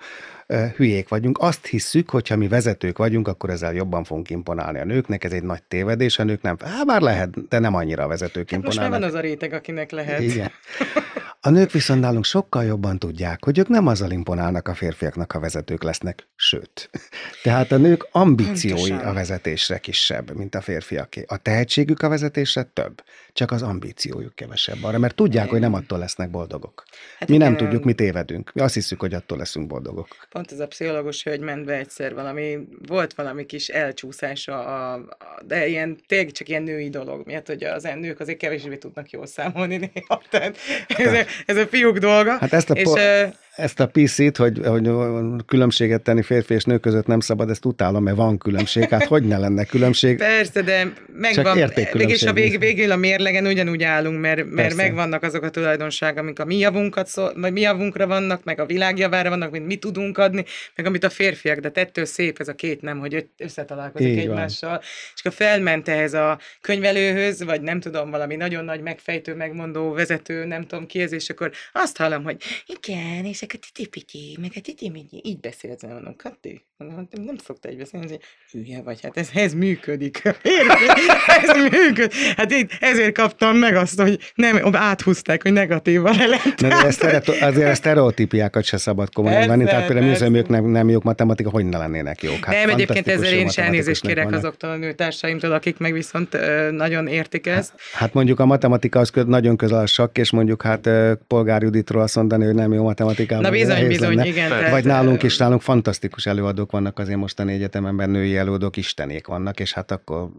Hülyék vagyunk. Azt hisszük, hogy ha mi vezetők vagyunk, akkor ezzel jobban fogunk imponálni a nőknek. Ez egy nagy tévedés, a nők nem. Hát bár lehet, de nem annyira a vezetők Hát most már imponálnak. van az a réteg, akinek lehet. Igen. A nők viszont nálunk sokkal jobban tudják, hogy ők nem azzal imponálnak a férfiaknak, ha vezetők lesznek, sőt. Tehát a nők ambíciói Pontosan. a vezetésre kisebb, mint a férfiaké. A tehetségük a vezetésre több, csak az ambíciójuk kevesebb arra, mert tudják, hogy nem attól lesznek boldogok. Hát Mi nem igen, tudjuk, mi tévedünk. Mi azt hiszük, hogy attól leszünk boldogok. Pont ez a pszichológus hölgy ment be egyszer valami, volt valami kis elcsúszása, a, a, de ilyen, tényleg csak ilyen női dolog miatt, hogy az ilyen nők azért kevésbé tudnak jól számolni néha. Tehát ez, a, ez a fiúk dolga. Hát ezt a és, po- ö, Ezt a PC-t, hogy, hogy különbséget tenni férfi és nő között nem szabad, ezt utálom, mert van különbség. Hát hogy ne lenne különbség? Persze, de megvan, végig a vég, végül a mérlegen ugyanúgy állunk, mert, mert Persze. megvannak azok a tulajdonságok, amik a mi javunkat szól, vagy mi javunkra vannak, meg a világ javára vannak, mint mi tudunk adni, meg amit a férfiak, de ettől szép ez a két nem, hogy összetalálkozik Így van. egymással. És akkor felment ehhez a könyvelőhöz, vagy nem tudom, valami nagyon nagy megfejtő, megmondó vezető, nem tudom ki ez, és akkor azt hallom, hogy igen, és akkor titi meg a titi így beszélsz, nem mondom, Kati, mondom, nem, szokta így beszélni, hogy hülye vagy, hát ez, ez működik. Ez működik. Hát így ezért kaptam meg azt, hogy nem, áthúzták, hogy negatívan le lett. Na, de ezt, azért a sztereotípiákat se szabad komolyan Persze, venni. Tehát például ők nem, nem jók matematika, hogy ne lennének jók. Hát nem, egyébként ezzel én is elnézést kérek vannak. azoktól a nőtársaimtól, akik meg viszont nagyon értik ezt. Hát mondjuk a matematika az nagyon közel a sakk, és mondjuk hát Polgár Juditról azt mondani, hogy nem jó matematikában. Na bizony, bizony, lenne. igen. Vagy tehát, Vagy nálunk is, nálunk fantasztikus előadók vannak azért mostani egyetememben, női előadók, istenék vannak, és hát akkor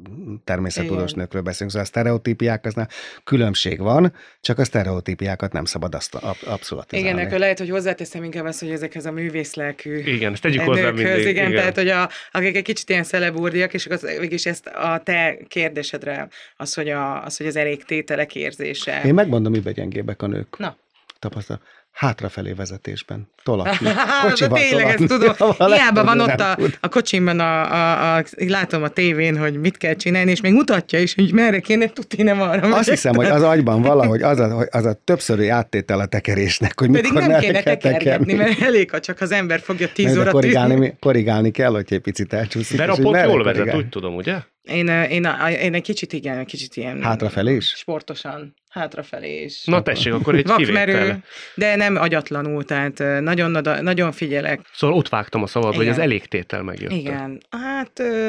természettudós Igen. nőkről beszélünk. Szóval a sztereotípiák, aznál különbség van, csak a sztereotípiákat nem szabad azt ab- abszolutizálni. Igen, akkor lehet, hogy hozzáteszem inkább azt, hogy ezekhez a művészlelkű Igen, ezt tegyük hozzá nőkhöz, mindig. igen, igen, tehát hogy a, akik egy kicsit ilyen szelebúrdiak, és akkor az, mégis ezt a te kérdésedre, az, hogy, a, az, hogy az elégtételek érzése. Én megmondom, miben gyengébbek a nők. Na. Tapasztal. Hátrafelé vezetésben. Tolatni. Hát, de tényleg ezt tudom. Hiába van ott a, a kocsimban, a, a, a, látom a tévén, hogy mit kell csinálni, és még mutatja is, hogy merre kéne tudni, nem arra. Azt hiszem, hogy az agyban valahogy az a, hogy az a többszöri áttétel a tekerésnek, hogy Pedig mikor nem kéne kell tekergetni, tekerni. mert elég, ha csak az ember fogja 10 Meg de óra korrigálni, korrigálni kell, hogy egy picit elcsúszik. De merre jól vezet, úgy tudom, ugye? Én, én, én egy kicsit igen, egy kicsit ilyen... Hátrafelé is? Sportosan, hátrafelé is. Na tessék, akkor egy Vakmerő, kivétel. de nem agyatlanul, tehát nagyon, nagyon figyelek. Szóval ott vágtam a szabad, hogy az elégtétel megjött. Igen, hát ö,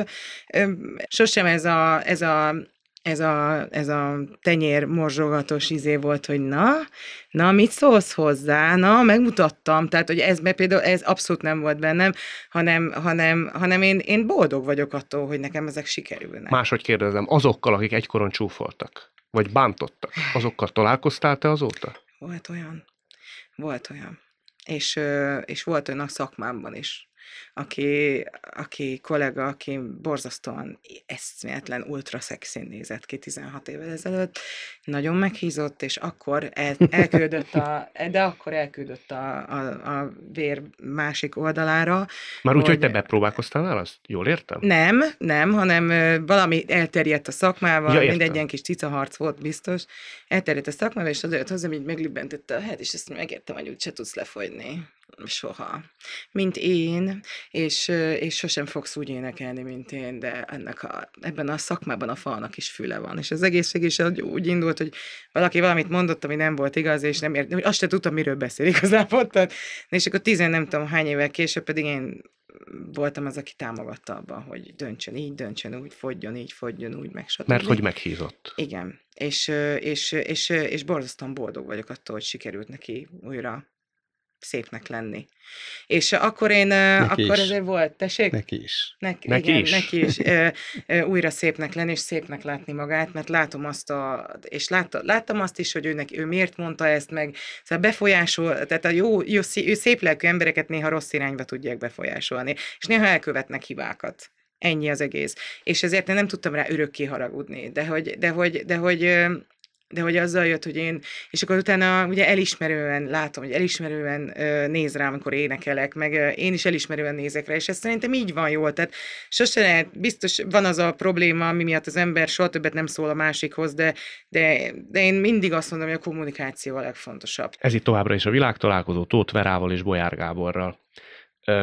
ö, sosem ez a, ez a ez a, ez a tenyér morzsogatós izé volt, hogy na, na, mit szólsz hozzá, na, megmutattam, tehát, hogy ez mert például ez abszolút nem volt bennem, hanem, hanem, hanem én, én boldog vagyok attól, hogy nekem ezek sikerülnek. Máshogy kérdezem, azokkal, akik egykoron csúfoltak, vagy bántottak, azokkal találkoztál te azóta? Volt olyan, volt olyan. És, és volt olyan a szakmámban is, aki, aki kollega, aki borzasztóan eszméletlen ultra szexin nézett ki 16 évvel ezelőtt, nagyon meghízott, és akkor el, elküldött a, de akkor elküldött a, a, a vér másik oldalára. Már úgy, hogy Hogy- te bepróbálkoztál azt? Jól értem? Nem, nem, hanem valami elterjedt a szakmával, Ja, mindegy ilyen kis cicaharc volt biztos, elterjedt a szakmával, és azért hozzám így meglibbentette a hát, és ezt megértem, hogy úgyse tudsz lefogyni. Soha. Mint én, és, és sosem fogsz úgy énekelni, mint én, de ennek a, ebben a szakmában a falnak is füle van. És az egészség is úgy- indult, hogy valaki valamit mondott, ami nem volt igaz, és nem ért, hogy azt se tudtam, miről beszél igazából. Tehát, és akkor tizen nem tudom hány évvel később pedig én voltam az, aki támogatta abban, hogy döntsön így, döntsön úgy, fogjon így, fogjon úgy, meg stb. Mert hogy meghízott. Igen, és, és, és, ö, és borzasztóan boldog vagyok attól, hogy sikerült neki újra szépnek lenni. És akkor én, Neki akkor is. ezért volt, tessék? Neki is. Neki, Neki igen, is. neki is ö, ö, újra szépnek lenni, és szépnek látni magát, mert látom azt a, és látta, láttam azt is, hogy ő, neki, ő miért mondta ezt meg, szóval befolyásol, tehát a jó, jó szí- ő szép lelkű embereket néha rossz irányba tudják befolyásolni, és néha elkövetnek hibákat. Ennyi az egész. És ezért én nem tudtam rá örökké haragudni, de hogy, de hogy, de hogy, de hogy azzal jött, hogy én, és akkor utána ugye elismerően látom, hogy elismerően ö, néz rám, amikor énekelek, meg ö, én is elismerően nézek rá, és ez szerintem így van jól, tehát sose lehet, biztos van az a probléma, ami miatt az ember soha többet nem szól a másikhoz, de, de, de én mindig azt mondom, hogy a kommunikáció a legfontosabb. Ez itt továbbra is a világtalálkozó Tóth Verával és Bolyár Gáborral.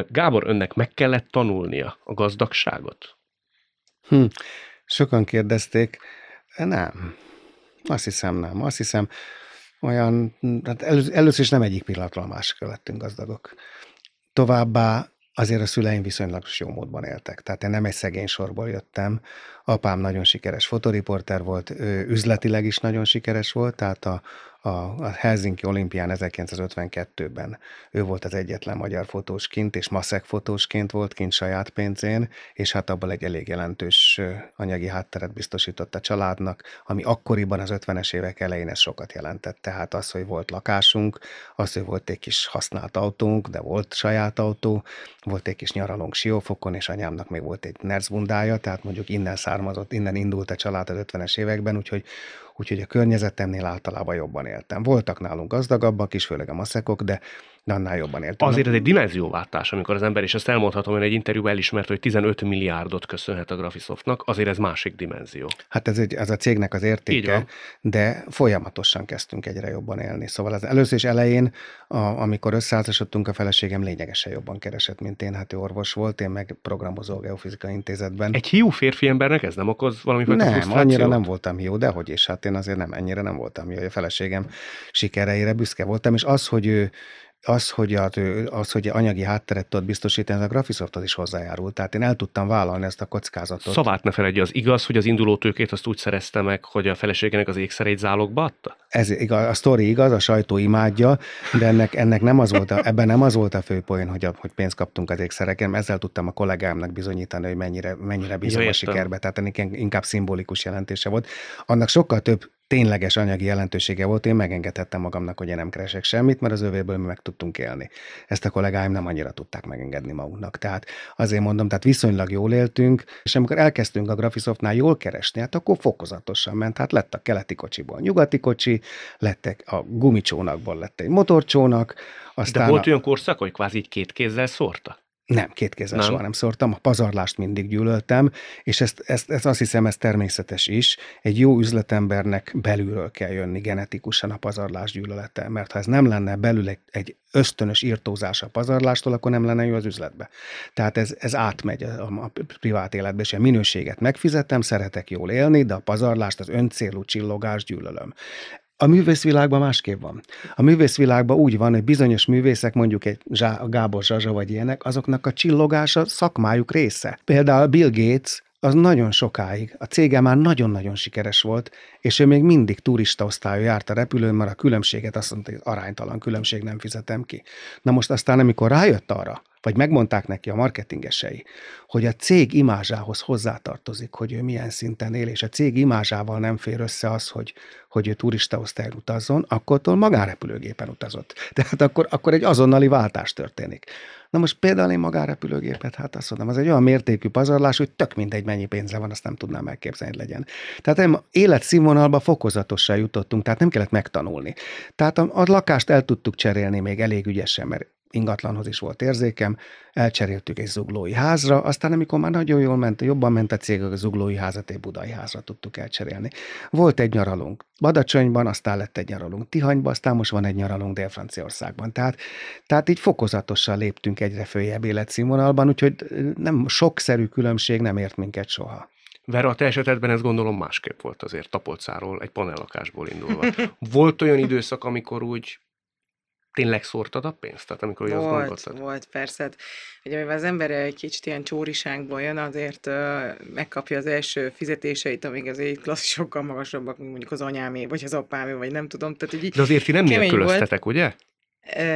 Gábor, önnek meg kellett tanulnia a gazdagságot? Hm. Sokan kérdezték, nem. Azt hiszem nem. Azt hiszem, olyan, hát elő, először is nem egyik pillanatról a másikra lettünk gazdagok. Továbbá azért a szüleim viszonylag jó módban éltek. Tehát én nem egy szegény sorból jöttem. Apám nagyon sikeres fotoriporter volt, ő üzletileg is nagyon sikeres volt, tehát a, a, a Helsinki olimpián 1952-ben ő volt az egyetlen magyar fotós kint, és maszek fotósként volt kint saját pénzén, és hát abból egy elég jelentős anyagi hátteret biztosított a családnak, ami akkoriban az 50-es évek elején ez sokat jelentett. Tehát az, hogy volt lakásunk, az, hogy volt egy kis használt autónk, de volt saját autó, volt egy kis nyaralónk Siófokon, és anyámnak még volt egy nercbundája, tehát mondjuk innen származott, innen indult a család az 50-es években, úgyhogy úgyhogy a környezetemnél általában jobban éltem. Voltak nálunk gazdagabbak is, főleg a maszekok, de, de annál jobban éltem. Azért ez egy dimenzióváltás, amikor az ember, és ezt elmondhatom, hogy egy interjúban elismert, hogy 15 milliárdot köszönhet a Graphisoftnak, azért ez másik dimenzió. Hát ez, egy, ez a cégnek az értéke, de folyamatosan kezdtünk egyre jobban élni. Szóval az először is elején, a, amikor összeházasodtunk, a feleségem lényegesen jobban keresett, mint én. Hát ő orvos volt, én meg programozó geofizika intézetben. Egy hiú férfi embernek ez nem okoz valami fajta Nem, annyira nem voltam jó, de hogy is, hát én azért nem, ennyire nem voltam jó. A feleségem sikereire büszke voltam, és az, hogy ő az, hogy, a, az, hogy anyagi hátteret tudott biztosítani, ez a Graphisofthoz is hozzájárult. Tehát én el tudtam vállalni ezt a kockázatot. Szavát ne feledje, az igaz, hogy az induló tőkét azt úgy szerezte meg, hogy a feleségének az ékszereit zálogba adta? Ez igaz, a sztori igaz, a sajtó imádja, de ennek, ennek nem az volt a, ebben nem az volt a fő poén, hogy, a, hogy pénzt kaptunk az ékszereken, ezzel tudtam a kollégámnak bizonyítani, hogy mennyire, mennyire bízom a sikerbe, tehát ennek inkább szimbolikus jelentése volt. Annak sokkal több tényleges anyagi jelentősége volt, én megengedhettem magamnak, hogy én nem keresek semmit, mert az övéből mi meg tudtunk élni. Ezt a kollégáim nem annyira tudták megengedni maguknak. Tehát azért mondom, tehát viszonylag jól éltünk, és amikor elkezdtünk a Graphisoftnál jól keresni, hát akkor fokozatosan ment. Hát lett a keleti kocsiból nyugati kocsi, lettek a gumicsónakból lett egy motorcsónak, De aztán volt a, olyan korszak, hogy kvázi így két kézzel szórta? Nem, két kézzel nem. soha nem szórtam, a pazarlást mindig gyűlöltem, és ezt, ezt, ezt azt hiszem, ez természetes is. Egy jó üzletembernek belülről kell jönni genetikusan a pazarlás gyűlölete, mert ha ez nem lenne belül egy, egy ösztönös írtózás a pazarlástól, akkor nem lenne jó az üzletbe. Tehát ez, ez átmegy a, a privát életbe, és a minőséget megfizetem, szeretek jól élni, de a pazarlást, az öncélú csillogást gyűlölöm. A művészvilágban másképp van. A művészvilágban úgy van, hogy bizonyos művészek, mondjuk egy Zsá, Gábor Zsazsa vagy ilyenek, azoknak a csillogása szakmájuk része. Például Bill Gates az nagyon sokáig, a cége már nagyon-nagyon sikeres volt, és ő még mindig turista osztályon járt a repülőn, mert a különbséget azt mondta, hogy aránytalan különbség nem fizetem ki. Na most aztán, amikor rájött arra, vagy megmondták neki a marketingesei, hogy a cég imázsához hozzátartozik, hogy ő milyen szinten él, és a cég imázsával nem fér össze az, hogy, hogy ő turista osztályon utazzon, akkortól magánrepülőgépen utazott. Tehát akkor, akkor egy azonnali váltás történik. Na most például én magánrepülőgépet, hát azt mondom, az egy olyan mértékű pazarlás, hogy tök mindegy, mennyi pénze van, azt nem tudnám elképzelni, hogy legyen. Tehát nem, életszínvonalba fokozatosan jutottunk, tehát nem kellett megtanulni. Tehát a, a lakást el tudtuk cserélni még elég ügyesen, mert ingatlanhoz is volt érzékem, elcseréltük egy zuglói házra, aztán amikor már nagyon jól ment, jobban ment a cég, a zuglói házat egy budai házra tudtuk elcserélni. Volt egy nyaralunk Badacsonyban, aztán lett egy nyaralunk Tihanyban, aztán most van egy nyaralunk Dél-Franciaországban. Tehát, tehát így fokozatosan léptünk egyre följebb életszínvonalban, úgyhogy nem sokszerű különbség nem ért minket soha. Vera, a te esetedben ez gondolom másképp volt azért tapolcáról, egy panellakásból indulva. Volt olyan időszak, amikor úgy tényleg szórtad a pénzt? Tehát amikor volt, azt gondoltad? Volt, persze. Hát, ugye mivel az ember egy kicsit ilyen csóriságból jön, azért uh, megkapja az első fizetéseit, amíg azért klasszisokkal magasabbak, mint mondjuk az anyámé, vagy az apámé, vagy nem tudom. Tehát, így De azért ti nem nélkülöztetek, ugye?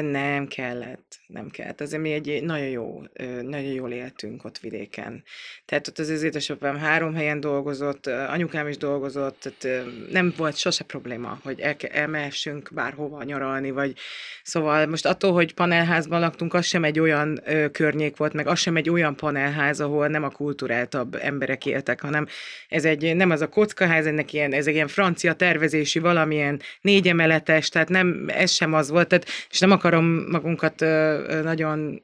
Nem kellett, nem kellett. Azért mi egy nagyon jó, nagyon jól éltünk ott vidéken. Tehát ott az édesapám három helyen dolgozott, anyukám is dolgozott, tehát nem volt sose probléma, hogy el, elmehessünk bárhova nyaralni, vagy szóval most attól, hogy panelházban laktunk, az sem egy olyan környék volt, meg az sem egy olyan panelház, ahol nem a kulturáltabb emberek éltek, hanem ez egy, nem az a kockaház, ennek ilyen, ez egy ilyen francia tervezési valamilyen négyemeletes, tehát nem, ez sem az volt, tehát és nem akarom magunkat nagyon,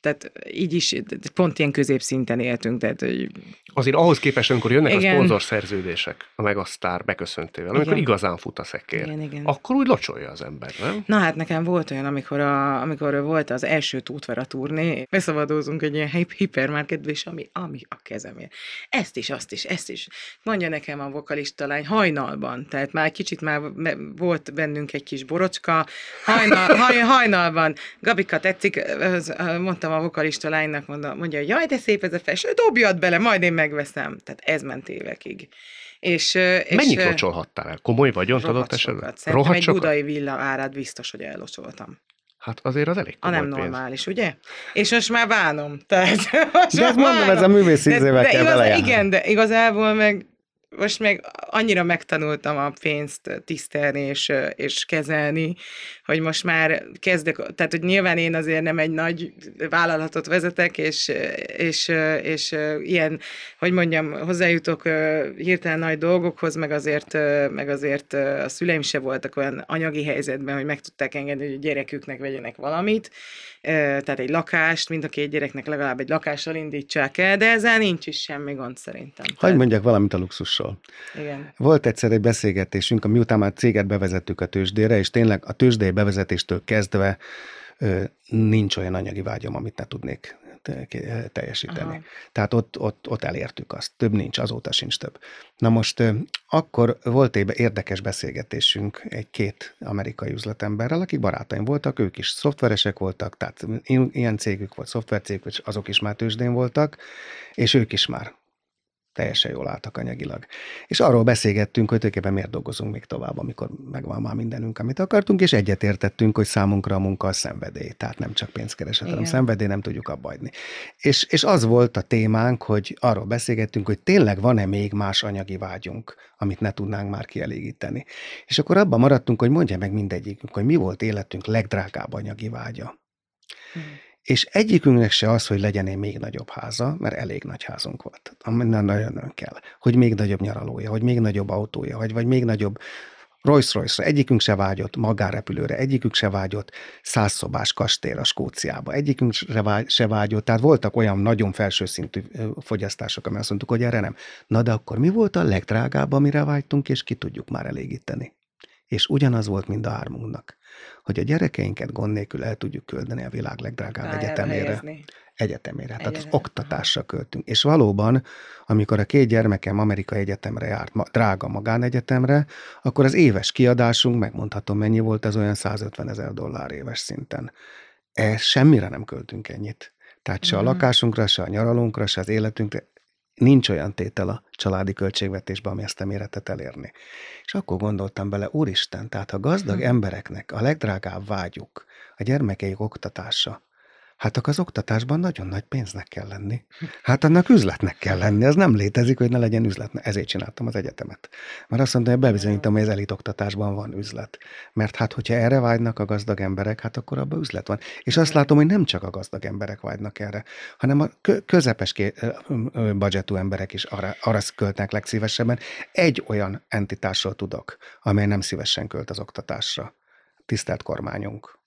tehát így is pont ilyen középszinten éltünk. Tehát, hogy... Azért ahhoz képest, amikor jönnek igen. a szponzor szerződések, a Megasztár beköszöntével, amikor igen. igazán fut a szekér, igen, igen. akkor úgy locsolja az ember, nem? Na hát nekem volt olyan, amikor, a, amikor volt az első tútvera turné, beszabadózunk egy ilyen hipermarketbe, és ami, ami a kezemért. Ezt is, azt is, ezt is. Mondja nekem a vokalista lány hajnalban, tehát már kicsit már volt bennünk egy kis borocska, hajnal, haj, hajnalban, Gabika tetszik, mondtam a vokalista lánynak, mondja, mondja, jaj, de szép ez a felső, dobjad bele, majd én megveszem. Tehát ez ment évekig. És, és Mennyit locsolhattál el? Komoly vagyon adott esetben? Rohadt egy sokat? budai villa árát biztos, hogy ellocsoltam. Hát azért az elég A nem pénz. normális, ugye? És most már bánom. Tehát, most de ezt mondom, ez a művész ízével kell de igaz, Igen, de igazából meg most meg annyira megtanultam a pénzt tisztelni és, és kezelni, hogy most már kezdek, tehát hogy nyilván én azért nem egy nagy vállalatot vezetek, és, és, és ilyen, hogy mondjam, hozzájutok hirtelen nagy dolgokhoz, meg azért, meg azért a szüleim se voltak olyan anyagi helyzetben, hogy meg tudták engedni, hogy a gyereküknek vegyenek valamit, tehát egy lakást, mind a két gyereknek legalább egy lakással indítsák el, de ezzel nincs is semmi gond szerintem. Hagy mondjak valamit a luxusról. Igen. Volt egyszer egy beszélgetésünk, miután már céget bevezettük a tőzsdére, és tényleg a tőzsdei bevezetéstől kezdve nincs olyan anyagi vágyam, amit ne tudnék teljesíteni. Aha. Tehát ott, ott, ott elértük azt. Több nincs, azóta sincs több. Na most akkor volt egy érdekes beszélgetésünk egy két amerikai üzletemberrel, akik barátaim voltak, ők is szoftveresek voltak, tehát ilyen cégük volt, szoftvercégük, és azok is már tőzsdén voltak, és ők is már teljesen jól álltak anyagilag. És arról beszélgettünk, hogy tulajdonképpen miért dolgozunk még tovább, amikor megvan már mindenünk, amit akartunk, és egyetértettünk, hogy számunkra a munka a szenvedély, tehát nem csak pénzkereset, Igen. hanem szenvedély, nem tudjuk abba adni. És, és az volt a témánk, hogy arról beszélgettünk, hogy tényleg van-e még más anyagi vágyunk, amit ne tudnánk már kielégíteni. És akkor abban maradtunk, hogy mondja meg mindegyikünk, hogy mi volt életünk legdrágább anyagi vágya. Hmm. És egyikünknek se az, hogy legyen egy még nagyobb háza, mert elég nagy házunk volt, minden nagyon-nagyon kell. Hogy még nagyobb nyaralója, hogy még nagyobb autója, vagy, vagy még nagyobb Rolls-Royce-ra, egyikünk se vágyott magárepülőre, egyikünk se vágyott százszobás kastélyra Skóciába, egyikünk se vágyott, tehát voltak olyan nagyon felső szintű fogyasztások, ami azt mondtuk, hogy erre nem. Na de akkor mi volt a legdrágább, amire vágytunk, és ki tudjuk már elégíteni? És ugyanaz volt mind a hármunknak, hogy a gyerekeinket gond nélkül el tudjuk küldeni a világ legdrágább Pályára egyetemére. Helyezni. Egyetemére, tehát az oktatásra költünk. És valóban, amikor a két gyermekem amerikai egyetemre járt, drága magánegyetemre, akkor az éves kiadásunk, megmondhatom mennyi volt, ez olyan 150 ezer dollár éves szinten. E, semmire nem költünk ennyit. Tehát se a mhm. lakásunkra, se a nyaralunkra, se az életünkre, nincs olyan tétel a családi költségvetésben, ami ezt a méretet elérni. És akkor gondoltam bele, úristen, tehát a gazdag hm. embereknek a legdrágább vágyuk a gyermekeik oktatása, Hát az oktatásban nagyon nagy pénznek kell lenni. Hát annak üzletnek kell lenni. Az nem létezik, hogy ne legyen üzlet. Ezért csináltam az egyetemet. Mert azt mondtam, hogy bebizonyítom, hogy az elit oktatásban van üzlet. Mert hát, hogyha erre vágynak a gazdag emberek, hát akkor abban üzlet van. És azt látom, hogy nem csak a gazdag emberek vágynak erre, hanem a közepes budgetú emberek is arra, arra költnek legszívesebben. Egy olyan entitásról tudok, amely nem szívesen költ az oktatásra. Tisztelt kormányunk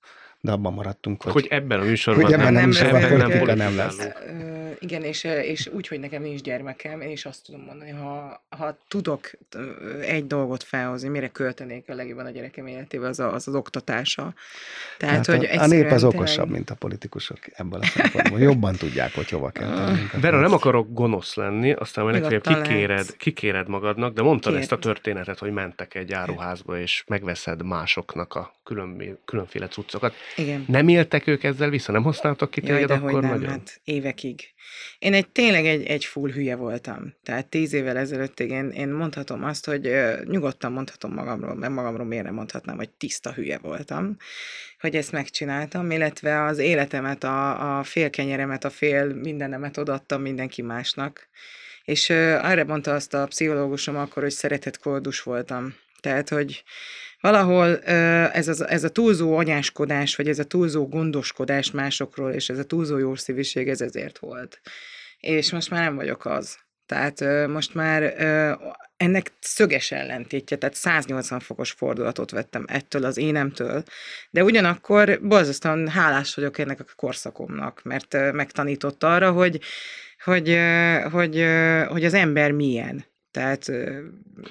de abban maradtunk, hogy, hogy ebben a műsorban hogy ebben nem, nem, ebben nem, nem, nem lesz. Igen, és, és úgy, hogy nekem nincs gyermekem, én is azt tudom mondani, ha, ha tudok egy dolgot felhozni, mire költenék a legjobban a gyerekem életébe, az, az az oktatása. Tehát, hát hogy a, a nép az okosabb, mint a politikusok ebből a szempontból. Jobban tudják, hogy hova kell tenni. Vera, nem akarok gonosz lenni, aztán majd legfeljebb kikéred, kikéred magadnak, de mondtad Kérd. ezt a történetet, hogy mentek egy áruházba, és megveszed másoknak a különféle cuccokat. Igen. Nem éltek ők ezzel vissza? Nem használtak ki téged akkor nem, nagyon? Hát évekig. Én egy tényleg egy, egy full hülye voltam. Tehát tíz évvel ezelőtt én, én mondhatom azt, hogy uh, nyugodtan mondhatom magamról, mert magamról miért nem mondhatnám, hogy tiszta hülye voltam, hogy ezt megcsináltam, illetve az életemet, a, a fél kenyeremet, a fél mindenemet odaadtam mindenki másnak. És uh, arra mondta azt a pszichológusom akkor, hogy szeretett koldus voltam. Tehát, hogy valahol ez, az, ez a túlzó anyáskodás, vagy ez a túlzó gondoskodás másokról, és ez a túlzó jószíviség, ez ezért volt. És most már nem vagyok az. Tehát most már ennek szöges ellentétje, tehát 180 fokos fordulatot vettem ettől az énemtől, de ugyanakkor borzasztóan hálás vagyok ennek a korszakomnak, mert megtanított arra, hogy, hogy, hogy, hogy az ember milyen. Tehát,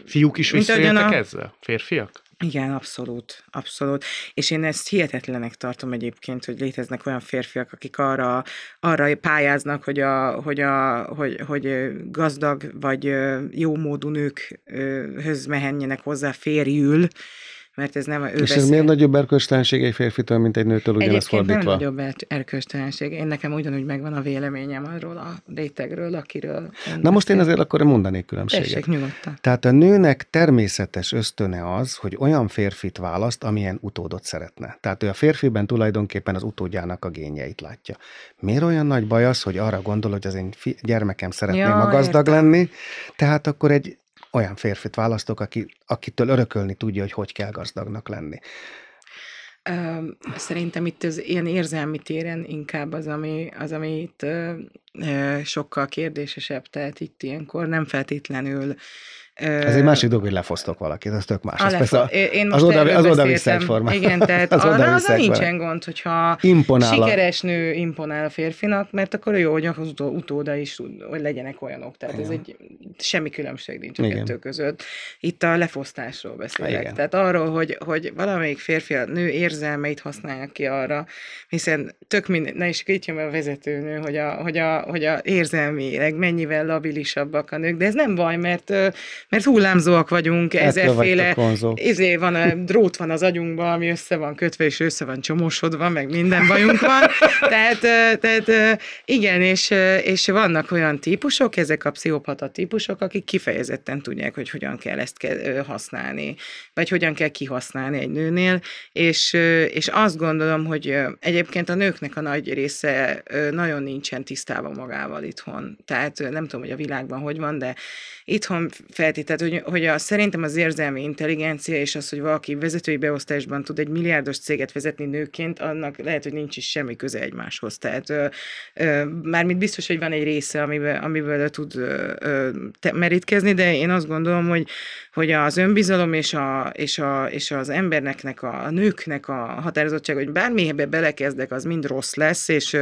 Fiúk is visszaéltek a... ezzel? Férfiak? Igen, abszolút, abszolút. És én ezt hihetetlenek tartom egyébként, hogy léteznek olyan férfiak, akik arra, arra pályáznak, hogy, a, hogy, a, hogy, hogy gazdag vagy jó módú nőkhöz mehenjenek hozzá férjül, mert ez nem ő És ez miért nagyobb erkölcstelenség egy férfitől, mint egy nőtől ugyanaz fordítva? nem nagyobb erkölcstelenség. Én nekem ugyanúgy megvan a véleményem arról a rétegről, akiről... Na most én azért akkor mondanék különbséget. Tessék, nyugodtan. Tehát a nőnek természetes ösztöne az, hogy olyan férfit választ, amilyen utódot szeretne. Tehát ő a férfiben tulajdonképpen az utódjának a génjeit látja. Miért olyan nagy baj az, hogy arra gondol, hogy az én gyermekem szeretném ja, a gazdag értem. lenni, tehát akkor egy olyan férfit választok, aki, akitől örökölni tudja, hogy hogy kell gazdagnak lenni. Szerintem itt az ilyen érzelmi téren inkább az, ami, az amit sokkal kérdésesebb, tehát itt ilyenkor nem feltétlenül ez egy másik dolog, hogy lefosztok valakit, az tök más. Az, persze én az oda, az oda vissza egyforma. Igen, tehát az arra az nincsen gond, hogyha Imponál sikeres nő imponál a férfinak, mert akkor jó, hogy az utóda is, hogy legyenek olyanok. Tehát Igen. ez egy semmi különbség nincs a kettő között. Itt a lefosztásról beszélek. Igen. Tehát arról, hogy, hogy valamelyik férfi a nő érzelmeit használják ki arra, hiszen tök minden, na és itt jön a vezetőnő, hogy a, hogy a, hogy a érzelmileg mennyivel labilisabbak a nők, de ez nem baj, mert mert hullámzóak vagyunk, ezerféle, izé van, a drót van az agyunkban, ami össze van kötve, és össze van csomósodva, meg minden bajunk van. tehát, tehát igen, és, és vannak olyan típusok, ezek a pszichopata típusok, akik kifejezetten tudják, hogy hogyan kell ezt használni, vagy hogyan kell kihasználni egy nőnél, és, és azt gondolom, hogy egyébként a nőknek a nagy része nagyon nincsen tisztában magával itthon. Tehát nem tudom, hogy a világban hogy van, de itthon feltételt, hogy, hogy a, szerintem az érzelmi intelligencia és az, hogy valaki vezetői beosztásban tud egy milliárdos céget vezetni nőként, annak lehet, hogy nincs is semmi köze egymáshoz. Tehát ö, ö, mármint biztos, hogy van egy része, amiből, amiből tud ö, ö, merítkezni, de én azt gondolom, hogy, hogy az önbizalom és, a, és, a, és az embernek, a, a nőknek a határozottság, hogy bármibe belekezdek, az mind rossz lesz, és,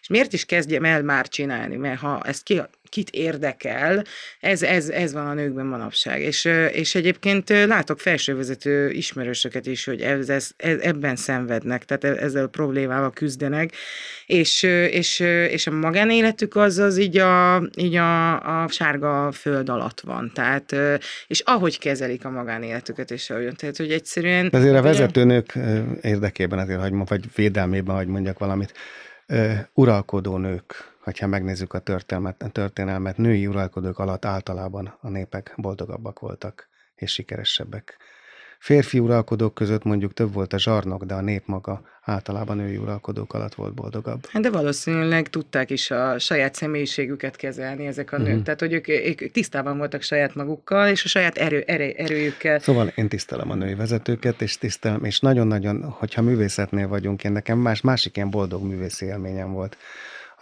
és miért is kezdjem el már csinálni, mert ha ezt ki, kit érdekel, ez, ez, ez van a nőkben manapság. És, és egyébként látok felsővezető ismerősöket is, hogy ez, ez, ez, ebben szenvednek, tehát e, ezzel a problémával küzdenek, és, és, és a magánéletük az az így a, így a, a sárga föld alatt van. Tehát, és ahogy kezelik a magánéletüket, és ahogy, tehát, hogy egyszerűen... Azért a vezetőnők érdekében azért, hogy, vagy védelmében, hogy mondjak valamit, uralkodó nők hogyha megnézzük a történelmet, a történelmet, női uralkodók alatt általában a népek boldogabbak voltak és sikeresebbek. Férfi uralkodók között mondjuk több volt a zsarnok, de a nép maga általában női uralkodók alatt volt boldogabb. Hát de valószínűleg tudták is a saját személyiségüket kezelni ezek a nők. Uh-huh. Tehát, hogy ők, ők tisztában voltak saját magukkal, és a saját erő, erő, erőjükkel. Szóval én tisztelem a női vezetőket, és tisztelem, és nagyon-nagyon, hogyha művészetnél vagyunk, én nekem más, másik ilyen boldog művészi élményem volt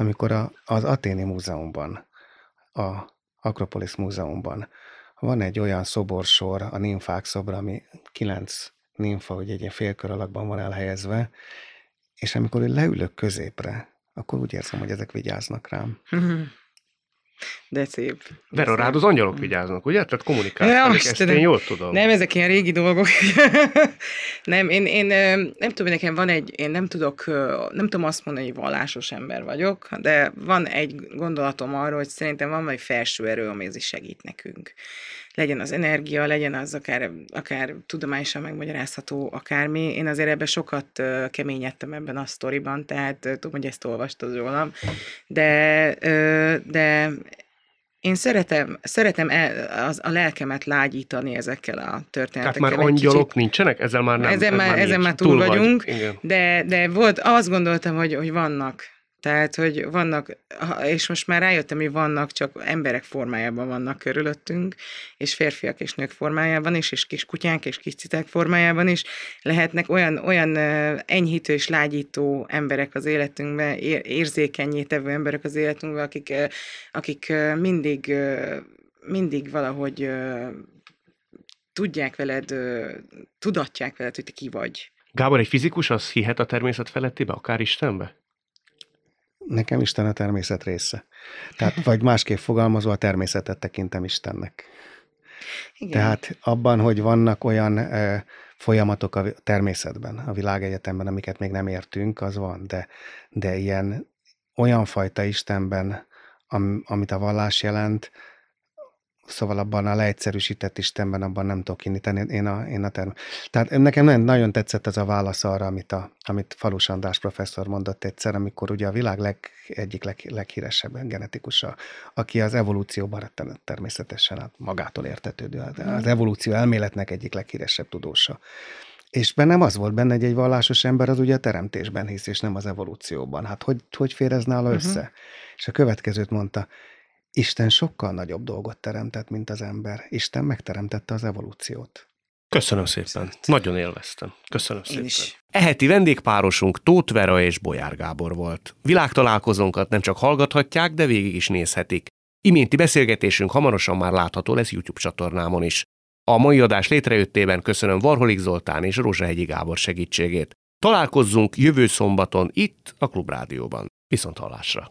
amikor a, az Aténi Múzeumban, a Akropolis Múzeumban van egy olyan szoborsor, a nimfák szobra, ami kilenc nimfa, hogy egy ilyen félkör alakban van elhelyezve, és amikor leülök középre, akkor úgy érzem, hogy ezek vigyáznak rám. De szép. Vera, rád az angyalok vigyáznak, ugye? Tehát kommunikálsz, ja, ezt én jól tudom. Nem, ezek ilyen régi dolgok. nem, én, én nem tudom, nekem van egy, én nem tudok, nem tudom azt mondani, hogy vallásos ember vagyok, de van egy gondolatom arról, hogy szerintem van egy felső erő, ami is segít nekünk legyen az energia, legyen az akár, akár tudományosan megmagyarázható, akármi. Én azért ebben sokat keményedtem ebben a sztoriban, tehát tudom, hogy ezt olvastad rólam, de, de én szeretem, szeretem el, az, a lelkemet lágyítani ezekkel a történetekkel. Tehát már angyalok kicsit. nincsenek? Ezzel már nem. Ezen már, ezen már túl, túl vagyunk, vagy. de, de volt, azt gondoltam, hogy, hogy vannak tehát, hogy vannak, és most már rájöttem, hogy vannak, csak emberek formájában vannak körülöttünk, és férfiak és nők formájában is, és kis kutyánk és kis citák formájában is lehetnek olyan, olyan enyhítő és lágyító emberek az életünkben, érzékenyé tevő emberek az életünkben, akik, akik mindig, mindig valahogy tudják veled, tudatják veled, hogy te ki vagy. Gábor, egy fizikus az hihet a természet felettibe, akár Istenbe? Nekem Isten a természet része. Tehát, vagy másképp fogalmazva, a természetet tekintem Istennek. Igen. Tehát abban, hogy vannak olyan ö, folyamatok a természetben, a világegyetemben, amiket még nem értünk, az van, de, de ilyen olyan fajta Istenben, am, amit a vallás jelent, Szóval abban a leegyszerűsített Istenben, abban nem tudok indítani. Én a, én a term... Tehát nekem nem, nagyon tetszett ez a válasz arra, amit, a, amit Falus András professzor mondott egyszer, amikor ugye a világ leg, egyik leg, leghíresebb genetikusa, aki az evolúcióban természetesen hát magától értetődő, az evolúció elméletnek egyik leghíresebb tudósa. És bennem az volt benne, hogy egy vallásos ember az ugye a teremtésben hisz, és nem az evolúcióban. Hát hogy, hogy fér ez nála uh-huh. össze? És a következőt mondta, Isten sokkal nagyobb dolgot teremtett, mint az ember. Isten megteremtette az evolúciót. Köszönöm szépen. Nagyon élveztem. Köszönöm Én szépen. Is. Eheti vendégpárosunk Tóth Vera és Bolyár Gábor volt. Világtalálkozónkat nem csak hallgathatják, de végig is nézhetik. Iménti beszélgetésünk hamarosan már látható lesz YouTube csatornámon is. A mai adás létrejöttében köszönöm Varholik Zoltán és Rózsahegyi Gábor segítségét. Találkozzunk jövő szombaton itt a Klubrádióban. Viszont hallásra!